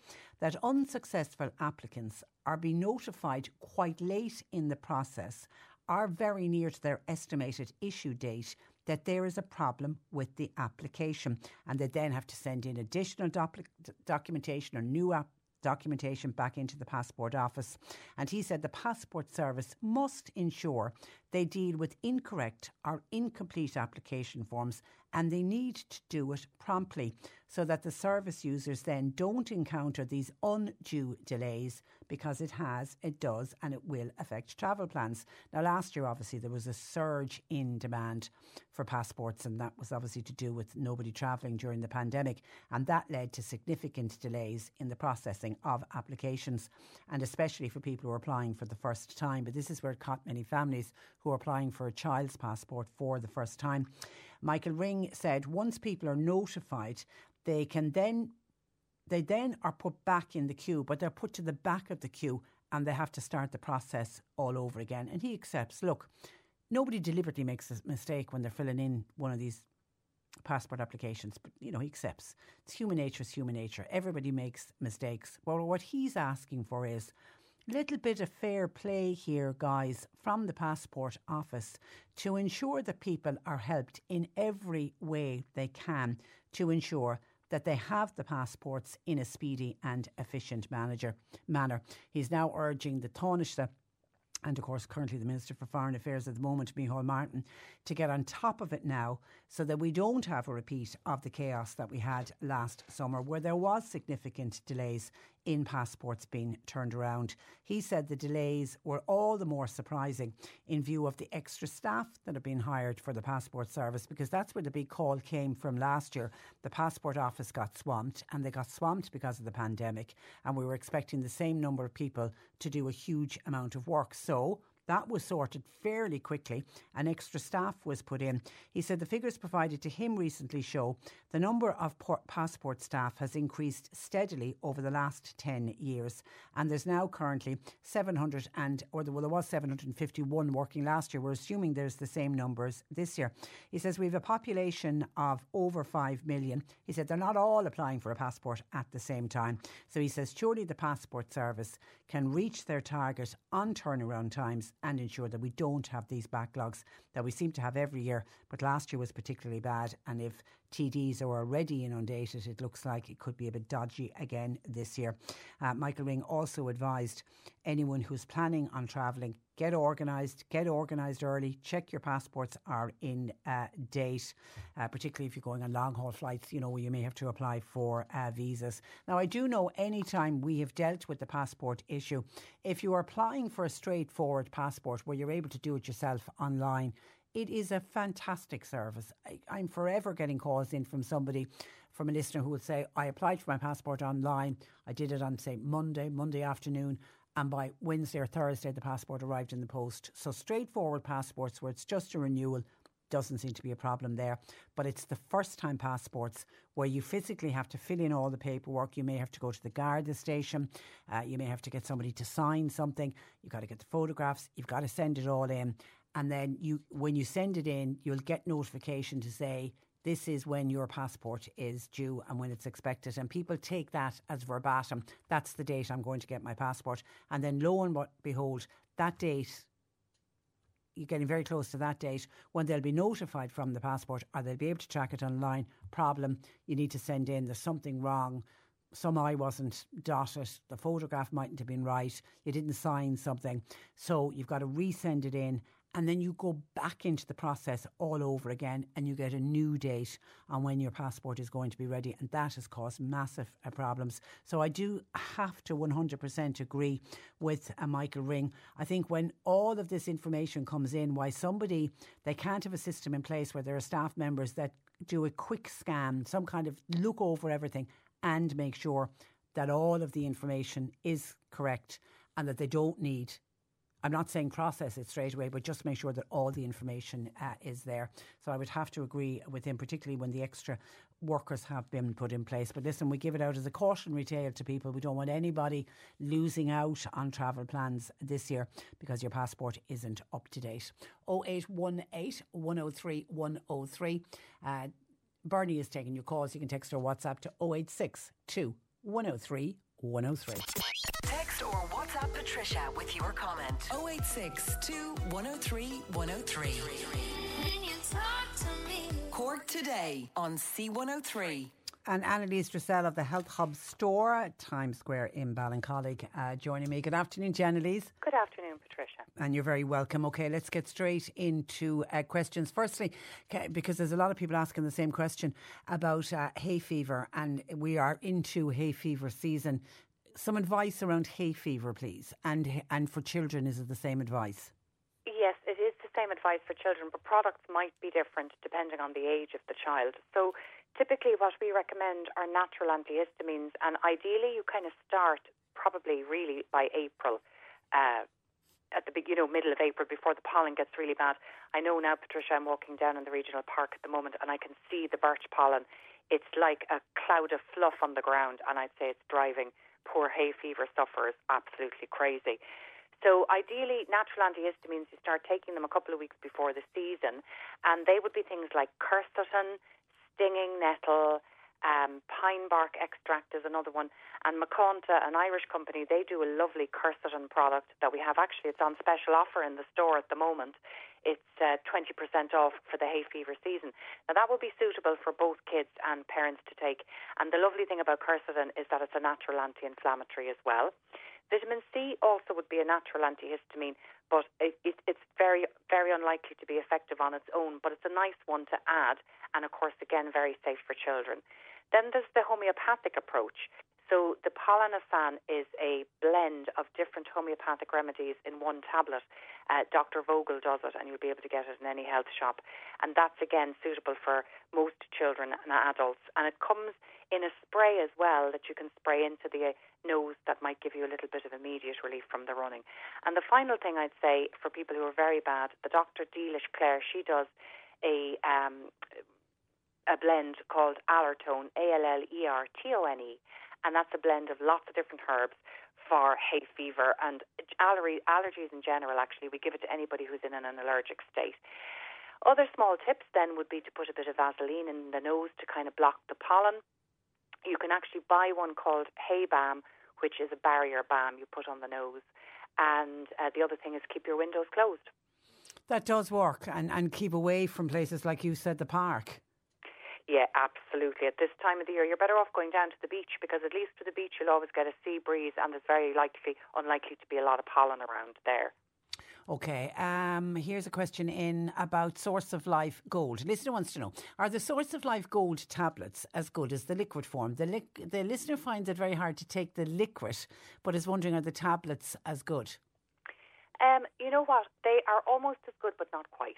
C: that unsuccessful applicants are being notified quite late in the process, are very near to their estimated issue date. That there is a problem with the application, and they then have to send in additional doc- documentation or new app documentation back into the passport office. And he said the passport service must ensure they deal with incorrect or incomplete application forms and they need to do it promptly so that the service users then don't encounter these undue delays because it has, it does, and it will affect travel plans. Now, last year, obviously, there was a surge in demand for passports, and that was obviously to do with nobody travelling during the pandemic, and that led to significant delays in the processing of applications, and especially for people who are applying for the first time. But this is where it caught many families who are applying for a child's passport for the first time. Michael Ring said once people are notified, they can then they then are put back in the queue, but they're put to the back of the queue and they have to start the process all over again. And he accepts, look, nobody deliberately makes a mistake when they're filling in one of these passport applications, but you know, he accepts. It's human nature, it's human nature. Everybody makes mistakes. Well, what he's asking for is little bit of fair play here, guys, from the passport office to ensure that people are helped in every way they can to ensure that they have the passports in a speedy and efficient manager, manner. He's now urging the Taoiseach and of course currently the Minister for Foreign Affairs at the moment, Micheál Martin, to get on top of it now so that we don't have a repeat of the chaos that we had last summer where there was significant delays in passports being turned around. He said the delays were all the more surprising in view of the extra staff that have been hired for the passport service because that's where the big call came from last year. The passport office got swamped and they got swamped because of the pandemic and we were expecting the same number of people to do a huge amount of work. So that was sorted fairly quickly and extra staff was put in. He said the figures provided to him recently show the number of passport staff has increased steadily over the last 10 years and there's now currently 700 and or there, well, there was 751 working last year. We're assuming there's the same numbers this year. He says we have a population of over 5 million. He said they're not all applying for a passport at the same time. So he says surely the passport service can reach their target on turnaround times and ensure that we don't have these backlogs that we seem to have every year. But last year was particularly bad. And if TDs are already inundated, it looks like it could be a bit dodgy again this year. Uh, Michael Ring also advised anyone who's planning on travelling get organised, get organised early, check your passports are in uh, date, uh, particularly if you're going on long haul flights, you know, where you may have to apply for uh, visas. Now, I do know any time we have dealt with the passport issue, if you are applying for a straightforward passport where you're able to do it yourself online, it is a fantastic service. I, am forever getting calls in from somebody, from a listener who would say, I applied for my passport online. I did it on, say, Monday, Monday afternoon. And by Wednesday or Thursday, the passport arrived in the post. So, straightforward passports where it's just a renewal doesn't seem to be a problem there. But it's the first time passports where you physically have to fill in all the paperwork. You may have to go to the Garda station. Uh, you may have to get somebody to sign something. You've got to get the photographs. You've got to send it all in and then you when you send it in you'll get notification to say this is when your passport is due and when it's expected. And people take that as verbatim. That's the date I'm going to get my passport. And then lo and behold that date you're getting very close to that date. When they'll be notified from the passport or they'll be able to track it online problem you need to send in there's something wrong. Some I wasn't dotted, the photograph mightn't have been right, you didn't sign something. So you've got to resend it in and then you go back into the process all over again and you get a new date on when your passport is going to be ready and that has caused massive uh, problems. So i do have to 100% agree with uh, michael ring. I think when all of this information comes in why somebody they can't have a system in place where there are staff members that do a quick scan some kind of look over everything and make sure that all of the information is correct and that they don't need I'm not saying process it straight away, but just make sure that all the information uh, is there. So I would have to agree with him, particularly when the extra workers have been put in place. But listen, we give it out as a cautionary tale to people. We don't want anybody losing out on travel plans this year because your passport isn't up to date. 0818 103 103. Uh, Bernie is taking your calls. You can text or WhatsApp to 0862 103 103.
B: Text or WhatsApp Patricia with your comment. 0862 103 103. Cork today on C103.
C: And Annalise Dressel of the Health Hub store Times Square in Ballincollig uh, joining me. Good afternoon, Annalise.
I: Good afternoon, Patricia.
C: And you're very welcome. Okay, let's get straight into uh, questions. Firstly, because there's a lot of people asking the same question about uh, hay fever, and we are into hay fever season. Some advice around hay fever, please, and and for children, is it the same advice?
I: Yes, it is the same advice for children, but products might be different depending on the age of the child. So typically what we recommend are natural antihistamines and ideally you kind of start probably really by April. Uh, at the big, you know, middle of April before the pollen gets really bad. I know now, Patricia, I'm walking down in the regional park at the moment and I can see the birch pollen. It's like a cloud of fluff on the ground, and I'd say it's driving poor hay fever sufferers absolutely crazy. So ideally, natural antihistamines, you start taking them a couple of weeks before the season, and they would be things like quercetin, stinging nettle, um, pine bark extract is another one, and Maconta, an Irish company, they do a lovely quercetin product that we have. Actually, it's on special offer in the store at the moment. It's uh, 20% off for the hay fever season. Now, that will be suitable for both kids and parents to take. And the lovely thing about quercetin is that it's a natural anti-inflammatory as well. Vitamin C also would be a natural antihistamine, but it, it, it's very, very unlikely to be effective on its own. But it's a nice one to add, and of course, again, very safe for children. Then there's the homeopathic approach. So the Pollinosan is a blend of different homeopathic remedies in one tablet. Uh, Dr. Vogel does it, and you'll be able to get it in any health shop. And that's again suitable for most children and adults. And it comes in a spray as well that you can spray into the nose that might give you a little bit of immediate relief from the running. And the final thing I'd say for people who are very bad, the Dr. Dilis Clare, she does a um, a blend called Allertone, A L L E R T O N E and that's a blend of lots of different herbs for hay fever and allergy, allergies in general. Actually, we give it to anybody who's in an allergic state. Other small tips then would be to put a bit of Vaseline in the nose to kind of block the pollen. You can actually buy one called Hay Balm, which is a barrier balm you put on the nose. And uh, the other thing is keep your windows closed.
C: That does work, and, and keep away from places like you said, the park.
I: Yeah, absolutely. At this time of the year, you're better off going down to the beach because at least to the beach you'll always get a sea breeze, and there's very likely unlikely to be a lot of pollen around there.
C: Okay, um, here's a question in about Source of Life Gold. Listener wants to know Are the Source of Life Gold tablets as good as the liquid form? The, li- the listener finds it very hard to take the liquid, but is wondering are the tablets as good?
I: Um, you know what? They are almost as good, but not quite.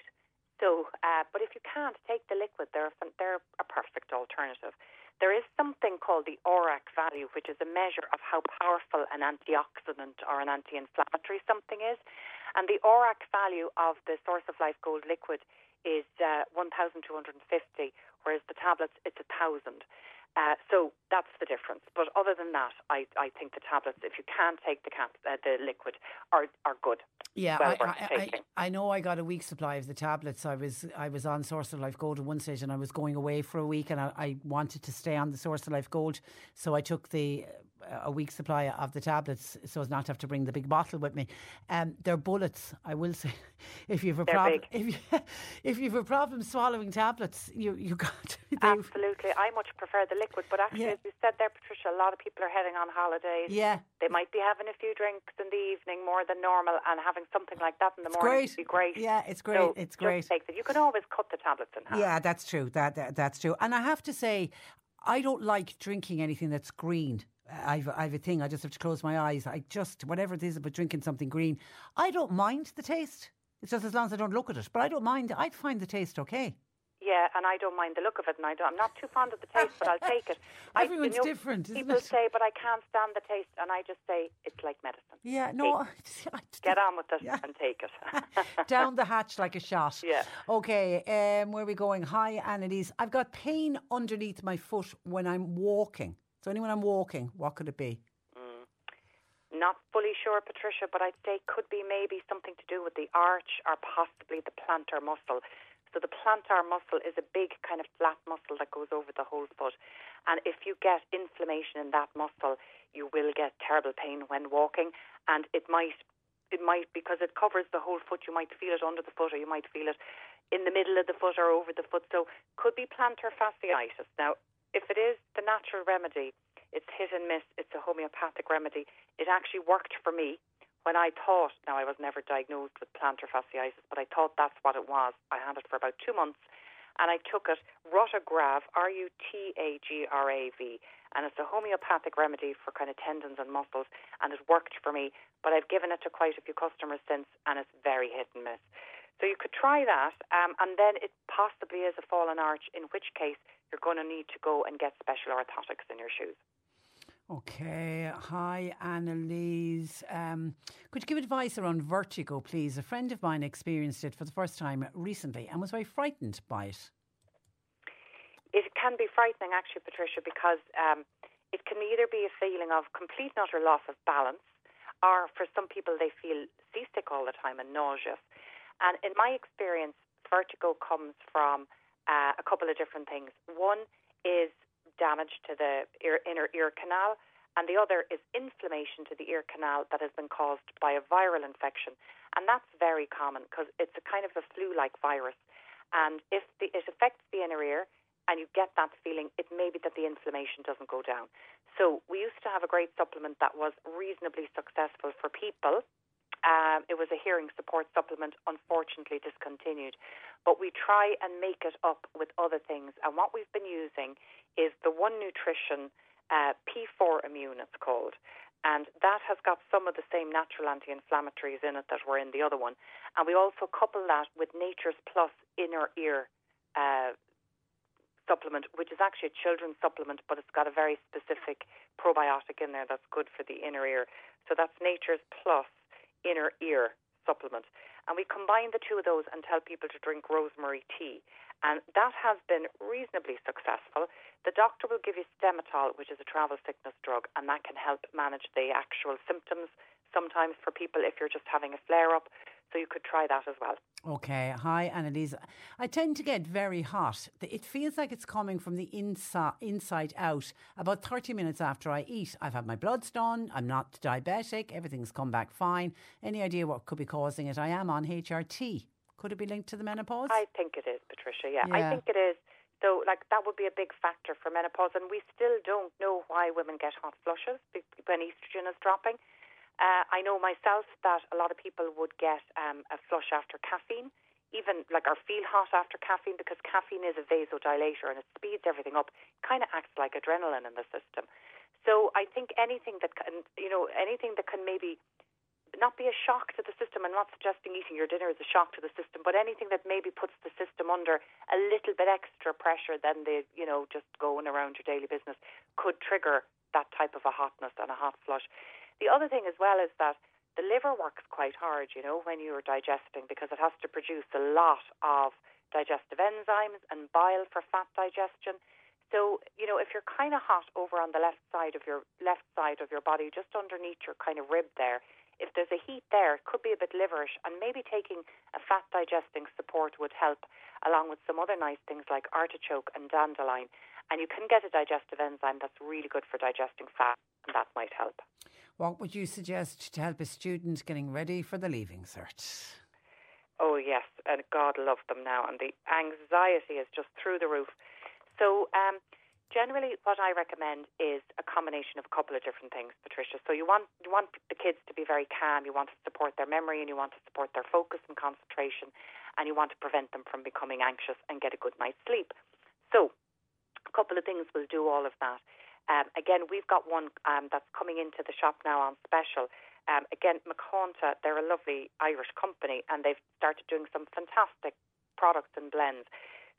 I: So, uh, but if you can't take the liquid, they're they're a perfect alternative. There is something called the ORAC value, which is a measure of how powerful an antioxidant or an anti-inflammatory something is, and the ORAC value of the Source of Life Gold liquid is uh, 1,250, whereas the tablets it's a thousand. Uh, so that's the difference. But other than that, I, I think the tablets, if you can take the cap, uh, the liquid, are are good.
C: Yeah,
I: well
C: I, I, I, I, know I got a week's supply of the tablets. I was I was on Source of Life Gold at one stage, and I was going away for a week, and I, I wanted to stay on the Source of Life Gold, so I took the a week's supply of the tablets so as not to have to bring the big bottle with me. Um, they're bullets, I will say. If you've a problem, if you if you've a problem swallowing tablets, you you got
I: absolutely. I much prefer the liquid, but actually, yeah. as you said there, Patricia, a lot of people are heading on holidays.
C: Yeah,
I: they might be having a few drinks in the evening more than normal, and having something like that in the
C: it's
I: morning
C: great.
I: would be great.
C: Yeah, it's great.
I: So
C: it's great.
I: It. You can always cut the tablets in half.
C: Yeah, that's true. That, that that's true. And I have to say, I don't like drinking anything that's green. I've, I've a thing. I just have to close my eyes. I just whatever it is about drinking something green, I don't mind the taste. It's just as long as I don't look at it. But I don't mind. I find the taste okay.
I: Yeah, and I don't mind the look of it, and I don't, I'm not too fond of the taste, but I'll take it.
C: Everyone's
I: I, you know,
C: different, isn't
I: People
C: it?
I: say, but I can't stand the taste, and I just say it's like medicine.
C: Yeah, no,
I: Get on with it and take it.
C: down the hatch like a shot.
I: Yeah.
C: Okay, um, where are we going? Hi, Annalise. I've got pain underneath my foot when I'm walking. So, when I'm walking, what could it be? Mm.
I: Not fully sure, Patricia, but I'd say could be maybe something to do with the arch or possibly the plantar muscle. So the plantar muscle is a big kind of flat muscle that goes over the whole foot. And if you get inflammation in that muscle, you will get terrible pain when walking. And it might, it might, because it covers the whole foot, you might feel it under the foot or you might feel it in the middle of the foot or over the foot. So could be plantar fasciitis. Now, if it is the natural remedy, it's hit and miss. It's a homeopathic remedy. It actually worked for me when I thought, now I was never diagnosed with plantar fasciitis, but I thought that's what it was. I had it for about two months and I took it, Rutagrav, R U T A G R A V, and it's a homeopathic remedy for kind of tendons and muscles, and it worked for me. But I've given it to quite a few customers since, and it's very hit and miss. So you could try that, um, and then it possibly is a fallen arch, in which case you're going to need to go and get special orthotics in your shoes.
C: Okay. Hi, Annalise. Um, could you give advice around vertigo, please? A friend of mine experienced it for the first time recently and was very frightened by it.
I: It can be frightening, actually, Patricia, because um, it can either be a feeling of complete and utter loss of balance, or for some people, they feel seasick all the time and nauseous. And in my experience, vertigo comes from uh, a couple of different things. One is damage to the ear, inner ear canal, and the other is inflammation to the ear canal that has been caused by a viral infection. And that's very common because it's a kind of a flu like virus. And if the, it affects the inner ear and you get that feeling, it may be that the inflammation doesn't go down. So we used to have a great supplement that was reasonably successful for people. Um, it was a hearing support supplement, unfortunately discontinued. But we try and make it up with other things. And what we've been using is the One Nutrition uh, P4 Immune, it's called. And that has got some of the same natural anti inflammatories in it that were in the other one. And we also couple that with Nature's Plus Inner Ear uh, supplement, which is actually a children's supplement, but it's got a very specific probiotic in there that's good for the inner ear. So that's Nature's Plus Inner Ear supplement. And we combine the two of those and tell people to drink rosemary tea. And that has been reasonably successful. The doctor will give you Stemetil, which is a travel sickness drug, and that can help manage the actual symptoms sometimes for people if you're just having a flare up. So you could try that as well.
C: Okay. Hi, Annalise. I tend to get very hot. It feels like it's coming from the inside, inside out about 30 minutes after I eat. I've had my bloods done. I'm not diabetic. Everything's come back fine. Any idea what could be causing it? I am on HRT. Could it be linked to the menopause?
I: I think it is, Patricia. Yeah,
C: Yeah.
I: I think it is. So, like, that would be a big factor for menopause, and we still don't know why women get hot flushes when estrogen is dropping. Uh, I know myself that a lot of people would get um, a flush after caffeine, even like or feel hot after caffeine because caffeine is a vasodilator and it speeds everything up. Kind of acts like adrenaline in the system. So I think anything that can, you know, anything that can maybe not be a shock to the system. I'm not suggesting eating your dinner is a shock to the system, but anything that maybe puts the system under a little bit extra pressure than the, you know, just going around your daily business could trigger that type of a hotness and a hot flush. The other thing as well is that the liver works quite hard, you know, when you're digesting because it has to produce a lot of digestive enzymes and bile for fat digestion. So, you know, if you're kind of hot over on the left side of your left side of your body, just underneath your kind of rib there, if there's a heat there, it could be a bit liverish, and maybe taking a fat digesting support would help, along with some other nice things like artichoke and dandelion. And you can get a digestive enzyme that's really good for digesting fat, and that might help.
C: What would you suggest to help a student getting ready for the leaving cert?
I: Oh, yes, and God love them now, and the anxiety is just through the roof. So, um, generally, what I recommend is a combination of a couple of different things, Patricia. So, you want you want the kids to be very calm, you want to support their memory, and you want to support their focus and concentration, and you want to prevent them from becoming anxious and get a good night's sleep. So, a couple of things will do all of that. Um, again, we've got one um, that's coming into the shop now on special. Um, again, McConta, they're a lovely Irish company, and they've started doing some fantastic products and blends.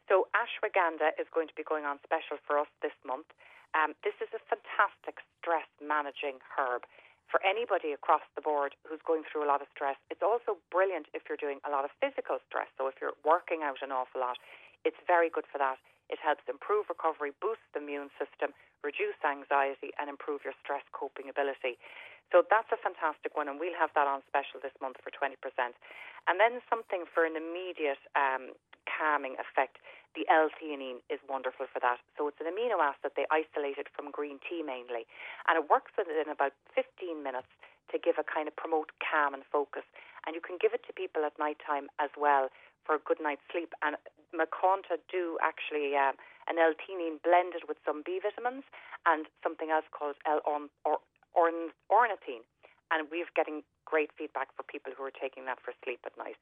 I: So ashwagandha is going to be going on special for us this month. Um, this is a fantastic stress managing herb for anybody across the board who's going through a lot of stress. It's also brilliant if you're doing a lot of physical stress. So if you're working out an awful lot, it's very good for that. It helps improve recovery, boost the immune system, reduce anxiety, and improve your stress coping ability. So that's a fantastic one, and we'll have that on special this month for 20%. And then something for an immediate um, calming effect. The L-theanine is wonderful for that. So it's an amino acid they isolated from green tea mainly, and it works within about 15 minutes to give a kind of promote calm and focus. And you can give it to people at night time as well for a good night's sleep. And Maconta do actually um, an L-theanine blended with some B vitamins and something else called L-ornithine. Or, orn, ornithine. and we're getting great feedback for people who are taking that for sleep at night.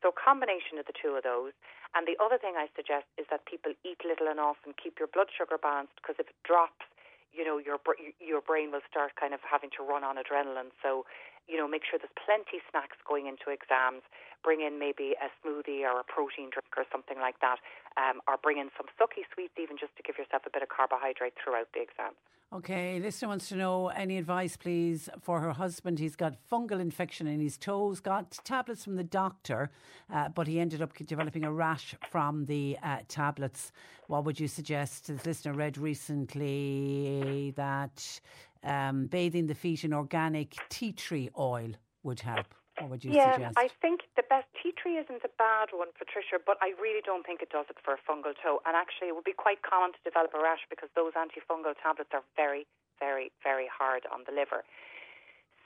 I: So combination of the two of those. And the other thing I suggest is that people eat little and keep your blood sugar balanced because if it drops, you know your your brain will start kind of having to run on adrenaline. So, you know, make sure there's plenty snacks going into exams. Bring in maybe a smoothie or a protein drink or something like that, um, or bring in some sucky sweets even just to give yourself a bit of carbohydrate throughout the exams.
C: Okay, listener wants to know any advice, please, for her husband. He's got fungal infection in his toes, got tablets from the doctor, uh, but he ended up developing a rash from the uh, tablets. What would you suggest? This listener read recently that um, bathing the feet in organic tea tree oil would help. What would you
I: yeah,
C: suggest?
I: I think the best tea tree isn't a bad one, Patricia, but I really don't think it does it for a fungal toe. And actually, it would be quite common to develop a rash because those antifungal tablets are very, very, very hard on the liver.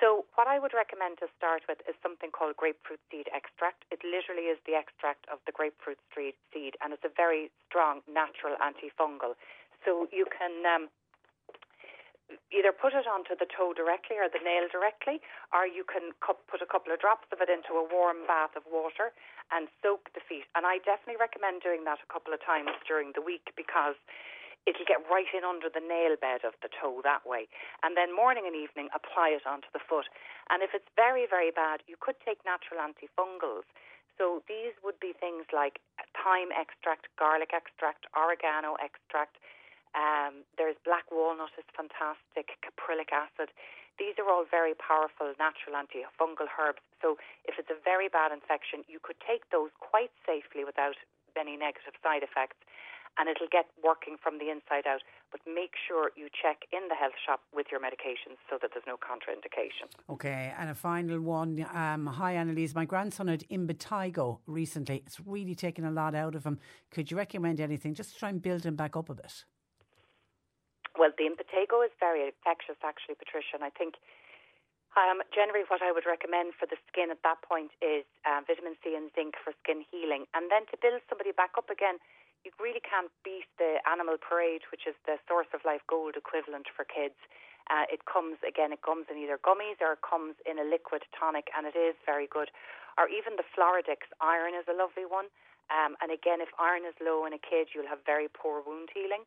I: So, what I would recommend to start with is something called grapefruit seed extract. It literally is the extract of the grapefruit seed, and it's a very strong natural antifungal. So, you can um, either put it onto the toe directly or the nail directly, or you can put a couple of drops of it into a warm bath of water and soak the feet. And I definitely recommend doing that a couple of times during the week because it'll get right in under the nail bed of the toe that way. And then morning and evening, apply it onto the foot. And if it's very, very bad, you could take natural antifungals. So these would be things like thyme extract, garlic extract, oregano extract, um, there's black walnut is fantastic, caprylic acid. These are all very powerful natural antifungal herbs. So if it's a very bad infection, you could take those quite safely without any negative side effects and it'll get working from the inside out. But make sure you check in the health shop with your medications so that there's no contraindication.
C: Okay, and a final one. Um, hi, Annalise. My grandson had impetigo recently. It's really taken a lot out of him. Could you recommend anything just to try and build him back up a bit?
I: Well, the impetigo is very infectious, actually, Patricia, and I think um, generally what I would recommend for the skin at that point is uh, vitamin C and zinc for skin healing. And then to build somebody back up again, you really can't beat the animal parade, which is the source of life gold equivalent for kids. Uh, it comes again, it comes in either gummies or it comes in a liquid tonic, and it is very good. Or even the Floradix iron is a lovely one. Um, and again, if iron is low in a kid, you'll have very poor wound healing.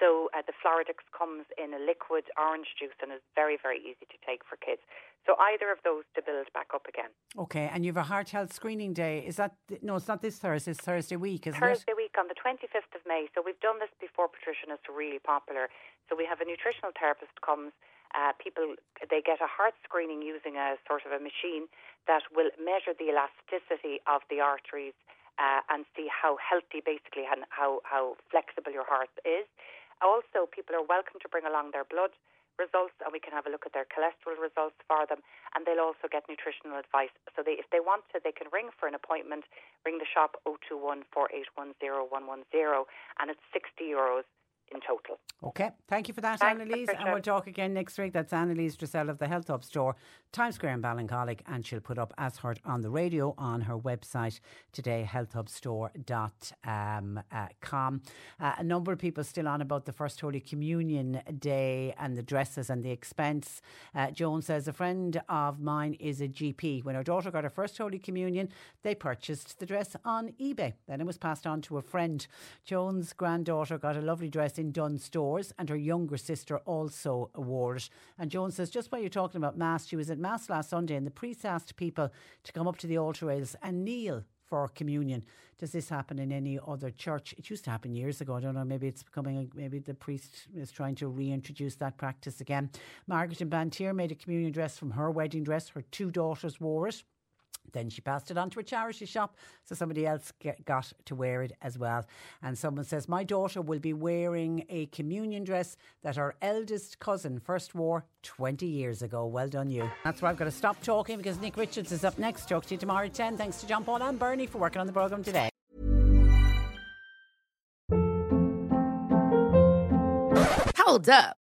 I: So uh, the Floradix comes in a liquid orange juice and is very, very easy to take for kids. So either of those to build back up again.
C: Okay, and you have a heart health screening day. Is that no? It's not this Thursday. It's Thursday week, isn't
I: Thursday
C: it?
I: week on the twenty fifth of May. So we've done this before, Patricia, and it's really popular. So we have a nutritional therapist comes. Uh, people they get a heart screening using a sort of a machine that will measure the elasticity of the arteries uh, and see how healthy, basically, and how how flexible your heart is. Also, people are welcome to bring along their blood results and we can have a look at their cholesterol results for them and they'll also get nutritional advice. So they, if they want to, they can ring for an appointment, ring the shop 021 4810110 and it's 60 euros in total.
C: Okay, thank you for that,
I: Thanks,
C: Annalise.
I: Patricia.
C: And we'll talk again next week. That's Annalise Dressel of the Health Hub store, Times Square in Ballincollig, and she'll put up as heard on the radio on her website today, healthhubstore.com. Uh, com. uh, a number of people still on about the First Holy Communion Day and the dresses and the expense. Uh, Joan says, A friend of mine is a GP. When her daughter got her First Holy Communion, they purchased the dress on eBay. Then it was passed on to a friend. Joan's granddaughter got a lovely dress in Dunnes Stores, and her younger sister also wore it. And Joan says, just while you're talking about Mass, she was at Mass last Sunday, and the priest asked people to come up to the altar rails and kneel for communion. Does this happen in any other church? It used to happen years ago. I don't know. Maybe it's becoming. Maybe the priest is trying to reintroduce that practice again. Margaret and Bantry made a communion dress from her wedding dress. Her two daughters wore it. Then she passed it on to a charity shop, so somebody else get, got to wear it as well. And someone says, My daughter will be wearing a communion dress that her eldest cousin first wore 20 years ago. Well done, you. That's where I've got to stop talking because Nick Richards is up next. Talk to you tomorrow at 10. Thanks to John Paul and Bernie for working on the programme today.
J: Hold up.